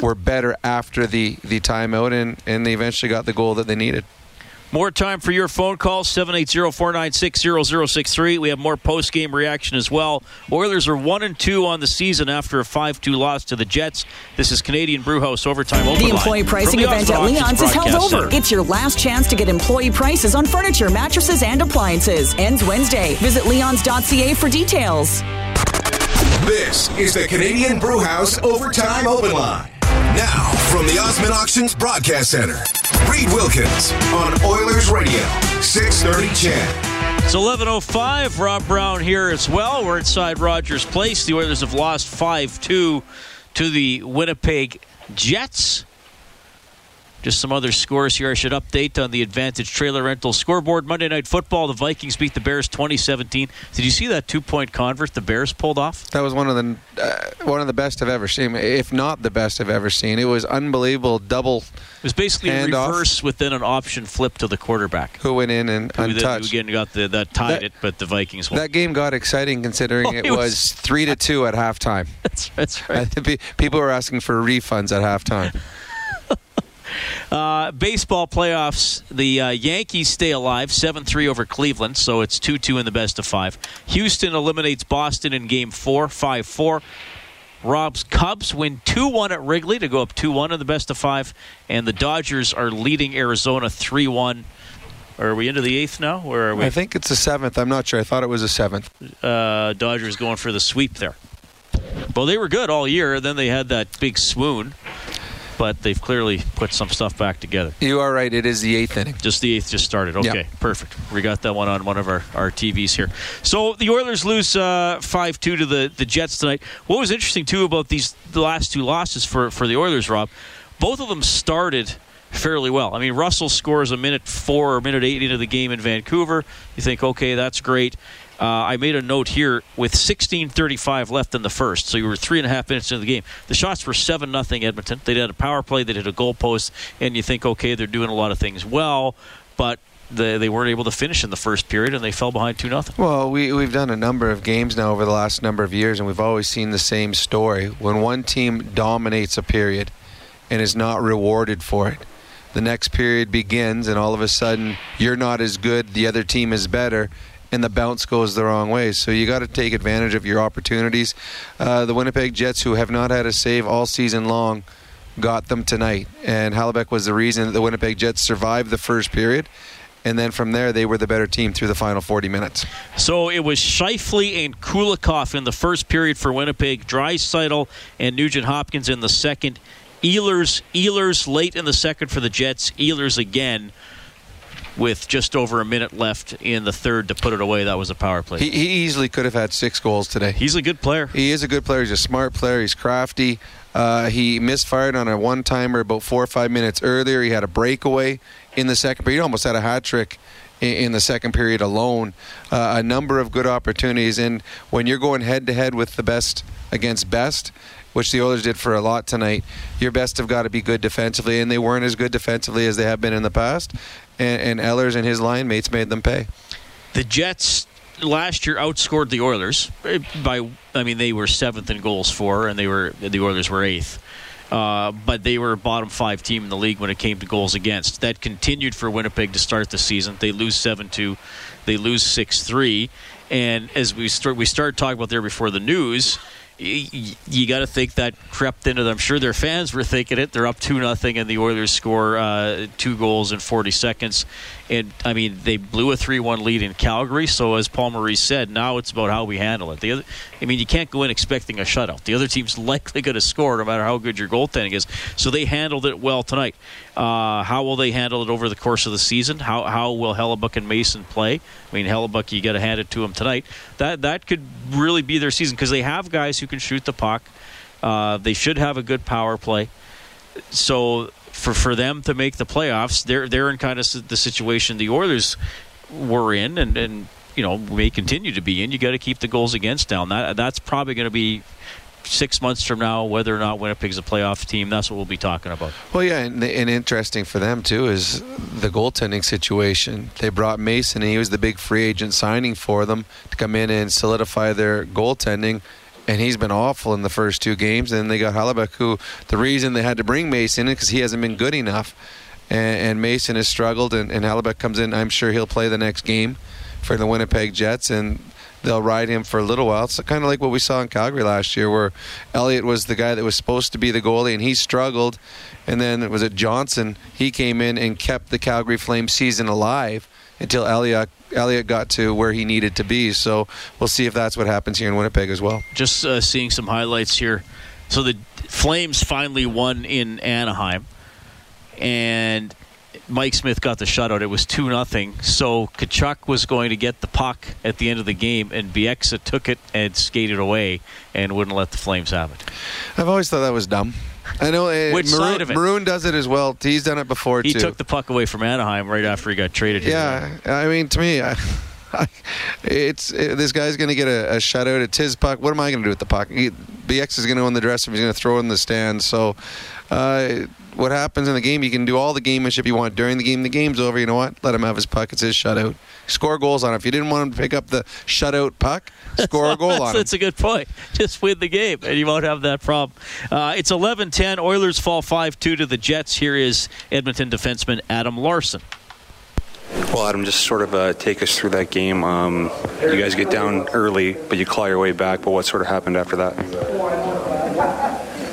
were better after the, the timeout, and, and they eventually got the goal that they needed. More time for your phone call, 780-496-0063. We have more post-game reaction as well. Oilers are 1 and 2 on the season after a 5-2 loss to the Jets. This is Canadian Brewhouse Overtime Open The employee Line pricing the event at Leon's Auctions is held over. Center. It's your last chance to get employee prices on furniture, mattresses, and appliances. Ends Wednesday. Visit leons.ca for details. This is the Canadian Brewhouse Overtime Open Line. Now, from the Osmond Auctions Broadcast Center, Reid Wilkins on Oilers Radio, 630 CHED. It's 11.05. Rob Brown here as well. We're inside Rogers Place. The Oilers have lost 5 2 to the Winnipeg Jets. Just some other scores here I should update on the Advantage Trailer Rental scoreboard. Monday Night Football, the Vikings beat the Bears 2017. Did you see that two point convert the Bears pulled off? That was one of the uh, one of the best I've ever seen, if not the best I've ever seen. It was unbelievable. Double. It was basically a reverse within an option flip to the quarterback. Who went in and Who untouched. Who again got the, that tied That- it, but the Vikings won. That game got exciting considering [LAUGHS] Oh, it it was, was- three to [LAUGHS] two at halftime. That's that's right. People were asking for refunds at halftime. [LAUGHS] Uh, baseball playoffs. The uh, Yankees stay alive, seven three over Cleveland, so it's two two in the best of five. Houston eliminates Boston in Game four, five four. Rob's Cubs win 2 1 at Wrigley to go up 2 1 in the best of five. And the Dodgers are leading Arizona 3 1. Are we into the eighth now? Where are we? I think it's the seventh. I'm not sure. I thought it was the seventh. uh, Dodgers going for the sweep there. Well, they were good all year. Then they had that big swoon, but they've clearly put some stuff back together. You are right. It is the eighth inning. Just the eighth just started. Okay, perfect. We got that one on one of our, our TVs here. So the Oilers lose uh, five two to the, the Jets tonight. What was interesting too about these the last two losses for for the Oilers, Rob, both of them started fairly well. I mean, Russell scores a minute four or minute eight into the game in Vancouver. You think, okay, that's great. Uh, I made a note here with 16:35 left in the first, so you were three and a half minutes into the game. The shots were seven nothing Edmonton. They had a power play, they hit a goal post, and you think, okay, they're doing a lot of things well, but they, they weren't able to finish in the first period, and they fell behind two nothing. Well, we, we've done a number of games now over the last number of years, and we've always seen the same story. When one team dominates a period and is not rewarded for it, the next period begins, and all of a sudden, you're not as good, the other team is better, and the bounce goes the wrong way. So you got to take advantage of your opportunities. Uh, the Winnipeg Jets, who have not had a save all season long, got them tonight, and Hellebuyck was the reason that the Winnipeg Jets survived the first period. And then from there, they were the better team through the final 40 minutes. So it was Scheifele and Kulikov in the first period for Winnipeg, Draisaitl and Nugent Hopkins in the second. Ehlers, Ehlers late in the second for the Jets. Ehlers again with just over a minute left in the third to put it away. That was a power play. He, he easily could have had six goals today. He's a good player. He is a good player. He's a smart player. He's crafty. Uh, he misfired on a one timer about four or five minutes earlier. He had a breakaway in the second period. He almost had a hat trick in, in the second period alone. Uh, a number of good opportunities. And when you're going head to head with the best against best, which the Oilers did for a lot tonight, your best have got to be good defensively. And they weren't as good defensively as they have been in the past. And, and Ehlers and his line mates made them pay. The Jets last year outscored the Oilers by. I mean, they were seventh in goals for, and they were the Oilers were eighth. Uh, but they were a bottom five team in the league when it came to goals against. That continued for Winnipeg to start the season. They lose seven two, they lose six three, and as we start we started talking about there before the news. Y- y- You got to think that crept into them. I'm sure their fans were thinking it. They're up two nothing, and the Oilers score uh, two goals in 40 seconds. And I mean, they blew a three-one lead in Calgary. So as Paul Maurice said, now it's about how we handle it. The other, I mean, you can't go in expecting a shutout. The other team's [LAUGHS] likely going to score no matter how good your goaltending is. So they handled it well tonight. Uh, how will they handle it over the course of the season? How how will Hellebuyck and Mason play? I mean, Hellebuyck, you got to hand it to him tonight. That that could really be their season because they have guys who can shoot the puck. Uh, they should have a good power play. So for for them to make the playoffs, they're they're in kind of the situation the Oilers were in, and and you know may continue to be in. You got to keep the goals against down. That that's probably going to be. Six months from now, whether or not Winnipeg's a playoff team, that's what we'll be talking about. Well, yeah, and, and interesting for them too is the goaltending situation. They brought Mason, and he was the big free agent signing for them to come in and solidify their goaltending. And he's been awful in the first two games. And they got Hellebuyck, who the reason they had to bring Mason in because he hasn't been good enough. And, and Mason has struggled, and, and Hellebuyck comes in. I'm sure he'll play the next game for the Winnipeg Jets, and they'll ride him for a little while. It's kind of like what we saw in Calgary last year, where Elliott was the guy that was supposed to be the goalie, and he struggled. And then was it Johnson? He came in and kept the Calgary Flames season alive until Elliott Elliott got to where he needed to be. So we'll see if that's what happens here in Winnipeg as well. Just uh, seeing some highlights here. So the Flames finally won in Anaheim, and Mike Smith got the shutout. It was 2 nothing. So Tkachuk was going to get the puck at the end of the game, and Bieksa took it and skated away and wouldn't let the Flames have it. I've always thought that was dumb. I know uh, Which Maroon, side of it? Maroon does it as well. He's done it before He too. took the puck away from Anaheim right after he got traded here. Yeah, I mean, to me, I, [LAUGHS] I, it's it, this guy's going to get a, a shutout. It's his puck. What am I going to do with the puck? He, BX is going to win the dressing room. He's going to throw it in the stands. So, uh, what happens in the game? You can do all the gamemanship you want during the game. The game's over. You know what? Let him have his puck. It's his shutout. Score goals on it. If you didn't want him to pick up the shutout puck, score a [LAUGHS] goal that's, on him. that's a good point. Just win the game, and you won't have that problem. Uh, it's 11-10. Oilers fall 5-2 to the Jets. Here is Edmonton defenseman Adam Larsson. Well, Adam, just sort of uh, take us through that game. Um, you guys get down early, but you claw your way back. But what sort of happened after that?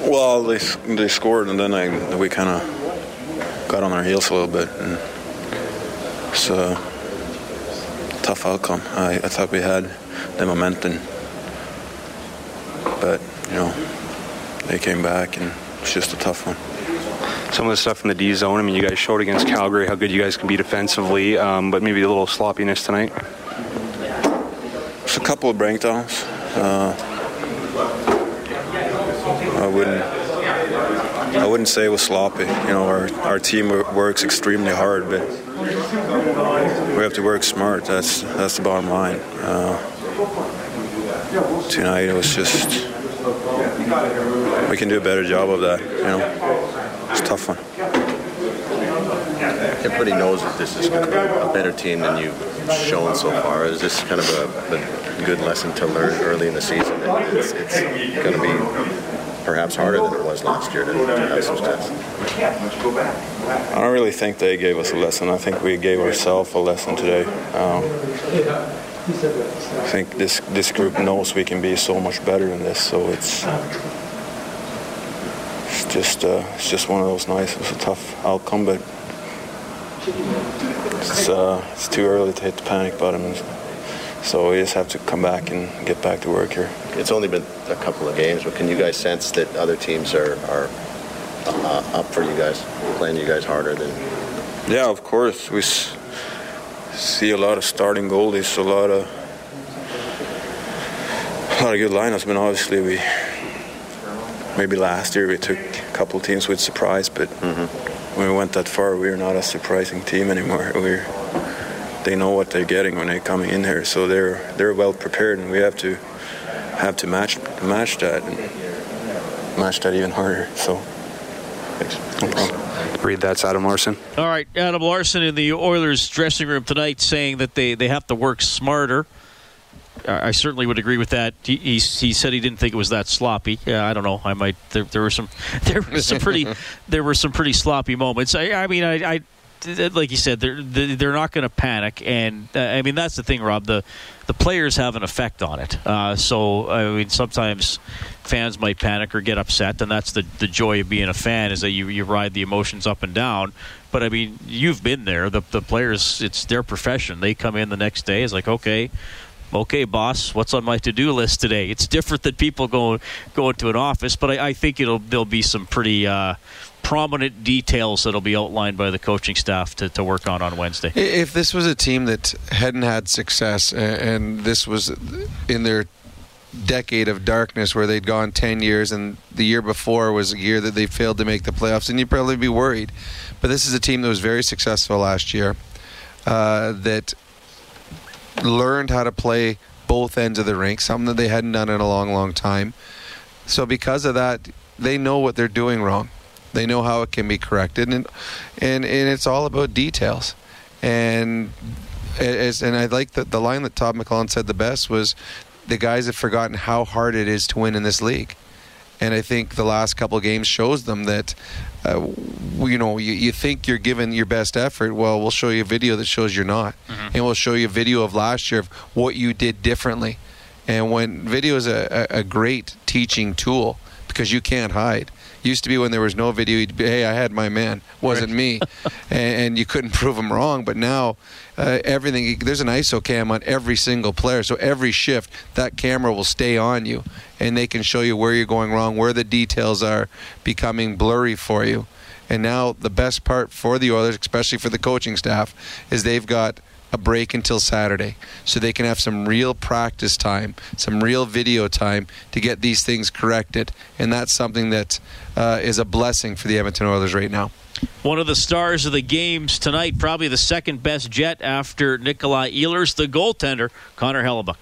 Well, they they scored, and then I we kind of got on our heels a little bit, and it's a tough outcome. I, I thought we had the momentum, but you know they came back, and it's just a tough one. Some of the stuff in the D zone. I mean, you guys showed against Calgary how good you guys can be defensively, um, but maybe a little sloppiness tonight. It's a couple of breakdowns. Uh, I wouldn't. I wouldn't say it was sloppy. You know, our, our team works extremely hard, but we have to work smart. That's that's the bottom line. Uh, tonight it was just we can do a better job of that. You know, it's tough one. Everybody knows that this is going to be a better team than you've shown so far. Is this kind of a, a good lesson to learn early in the season? It's, it's going to be perhaps harder than it was last year to, to have success. I don't really think they gave us a lesson. I think we gave ourselves a lesson today. Um, I think this this group knows we can be so much better than this. So it's it's just uh, it's just one of those nights. It was a tough outcome, but it's uh, it's too early to hit the panic button. So we just have to come back and get back to work here. It's only been a couple of games, but can you guys sense that other teams are, are uh, up for you guys, playing you guys harder than? Yeah, of course. We s- see a lot of starting goalies, a lot of a lot of good lineups. But obviously, we maybe last year we took a couple teams with surprise, but when we went that far, we are not a surprising team anymore. We're they know what they're getting when they're coming in here, so they're they're well prepared, and we have to have to match match that and match that even harder. So, no problem. Read that's Adam Larsson. All right, Adam Larsson in the Oilers dressing room tonight saying that they, they have to work smarter. I I certainly would agree with that. He, he, he said he didn't think it was that sloppy. Yeah, I don't know. I might. There, there were some. [LAUGHS] There were some pretty. [LAUGHS] there were some pretty sloppy moments. I, I mean, I, I like you said, they're they're not going to panic, and uh, I mean that's the thing, Rob. The the players have an effect on it. Uh, so I mean, sometimes fans might panic or get upset, and that's the the joy of being a fan is that you you ride the emotions up and down. But I mean, you've been there. The the players, it's their profession. They come in the next day. It's like okay. Okay, boss. What's on my to-do list today? It's different than people going going to an office, but I, I think it'll there'll be some pretty uh, prominent details that'll be outlined by the coaching staff to, to work on on Wednesday. If this was a team that hadn't had success and this was in their decade of darkness where they'd gone 10 years and the year before was a year that they failed to make the playoffs, then you'd probably be worried. But this is a team that was very successful last year uh, that learned how to play both ends of the rink, something that they hadn't done in a long, long time. So because of that, they know what they're doing wrong. They know how it can be corrected, and and and it's all about details. And as and I like the the line that Todd McLellan said the best was, the guys have forgotten how hard it is to win in this league. And I think the last couple of games shows them that, uh, you know, you, you think you're giving your best effort. Well, we'll show you a video that shows you're not, and we'll show you a video of last year of what you did differently. And when video is a, a, a great teaching tool because you can't hide. Used to be when there was no video, you'd be, hey, I had my man, wasn't me, [LAUGHS] and, and you couldn't [LAUGHS] prove him wrong. But now, uh, everything there's an ISO cam on every single player, so every shift that camera will stay on you, and they can show you where you're going wrong, where the details are becoming blurry for you. And now the best part for the Oilers, especially for the coaching staff, is they've got a break until Saturday so they can have some real practice time, some real video time to get these things corrected. And that's something that uh, is a blessing for the Edmonton Oilers right now. One of the stars of the games tonight, probably the second best Jet after Nikolaj Ehlers, the goaltender, Connor Hellebuyck.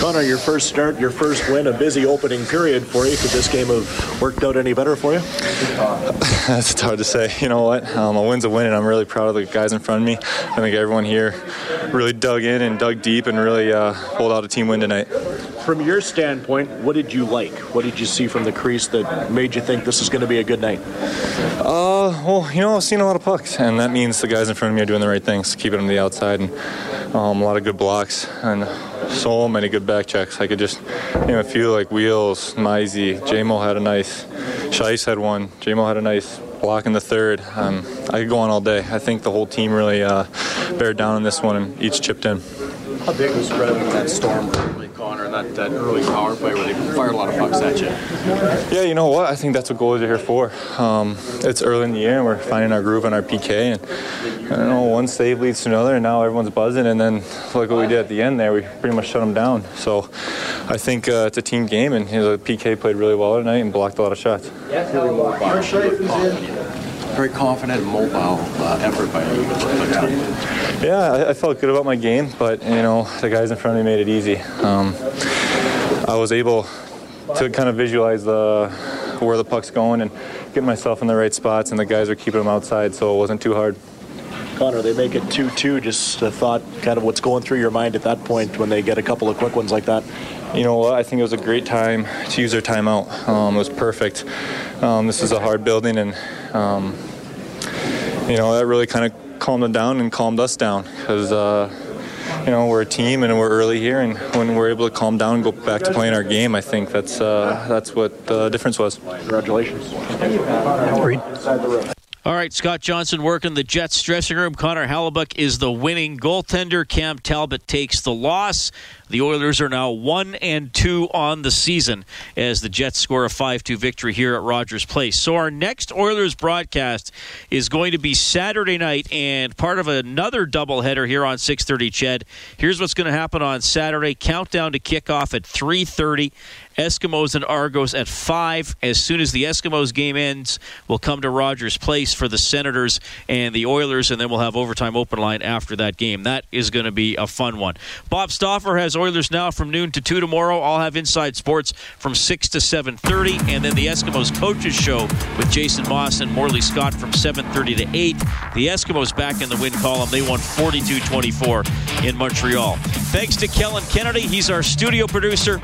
Connor, your first start, your first win, a busy opening period for you. Could this game have worked out any better for you? [LAUGHS] That's hard to say. You know what? Um, a win's a win, and I'm really proud of the guys in front of me. I think everyone here really dug in and dug deep and really uh, pulled out a team win tonight. From your standpoint, what did you like? What did you see from the crease that made you think this is going to be a good night? Uh, well, you know, I've seen a lot of pucks, and that means the guys in front of me are doing the right things, keeping them to the outside, and um, a lot of good blocks, and so many good back checks. I could just name a few like Wheels, Mizey, JMO had a nice, Shice had one, JMO had a nice block in the third. Um, I could go on all day. I think the whole team really uh, bared down on this one and each chipped in. How big was spread with that storm early, Connor, that, that early power play where they fired a lot of pucks at you? Yeah, you know what? I think that's what goalies are here for. Um, it's early in the year, and we're finding our groove on our PK. And I don't know, one save leads to another, and now everyone's buzzing. And then look what we did at the end there. We pretty much shut them down. So I think uh, it's a team game, and you know, the PK played really well tonight and blocked a lot of shots. Very confident and mobile uh, effort by you. Yeah, I, I, felt good about my game, but you know the guys in front of me made it easy. Um, I was able to kind of visualize the where the puck's going and get myself in the right spots, and the guys are keeping them outside, so it wasn't too hard. Connor, they make it 2-2. Just a thought, kind of what's going through your mind at that point when they get a couple of quick ones like that. You know what? I think it was a great time to use their timeout. Um, it was perfect. Um, this is a hard building, and um, you know that really kind of calmed them down and calmed us down because. Uh, you know, we're a team and we're early here, and when we're able to calm down and go back to playing our game, I think that's uh, that's what the difference was. Congratulations. All right, Scott Johnson working the Jets dressing room. Connor Hellebuyck is the winning goaltender. Cam Talbot takes the loss. The Oilers are now one and two on the season as the Jets score a five-two victory here at Rogers Place. So our next Oilers broadcast is going to be Saturday night and part of another doubleheader here on 6:30. Ched. Here's what's going to happen on Saturday. Countdown to kickoff at 3:30. Eskimos and Argos at 5. As soon as the Eskimos game ends, we'll come to Rogers Place for the Senators and the Oilers, and then we'll have overtime open line after that game. That is going to be a fun one. Bob Stauffer has Oilers now from noon to 2 tomorrow. I'll have Inside Sports from 6 to 7.30, and then the Eskimos Coaches Show with Jason Maas and Morley Scott from 7.30 to 8. The Eskimos back in the win column. They won 42-24 in Montreal. Thanks to Kellen Kennedy. He's our studio producer.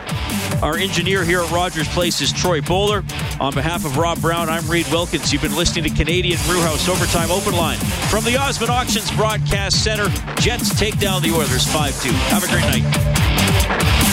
Our engineer here at Rogers Place is Troy Bowler. On behalf of Rob Brown, I'm Reid Wilkins. You've been listening to Canadian Brewhouse Overtime Open Line. From the Osmond Auctions Broadcast Center, Jets take down the Oilers 5 2. Have a great night.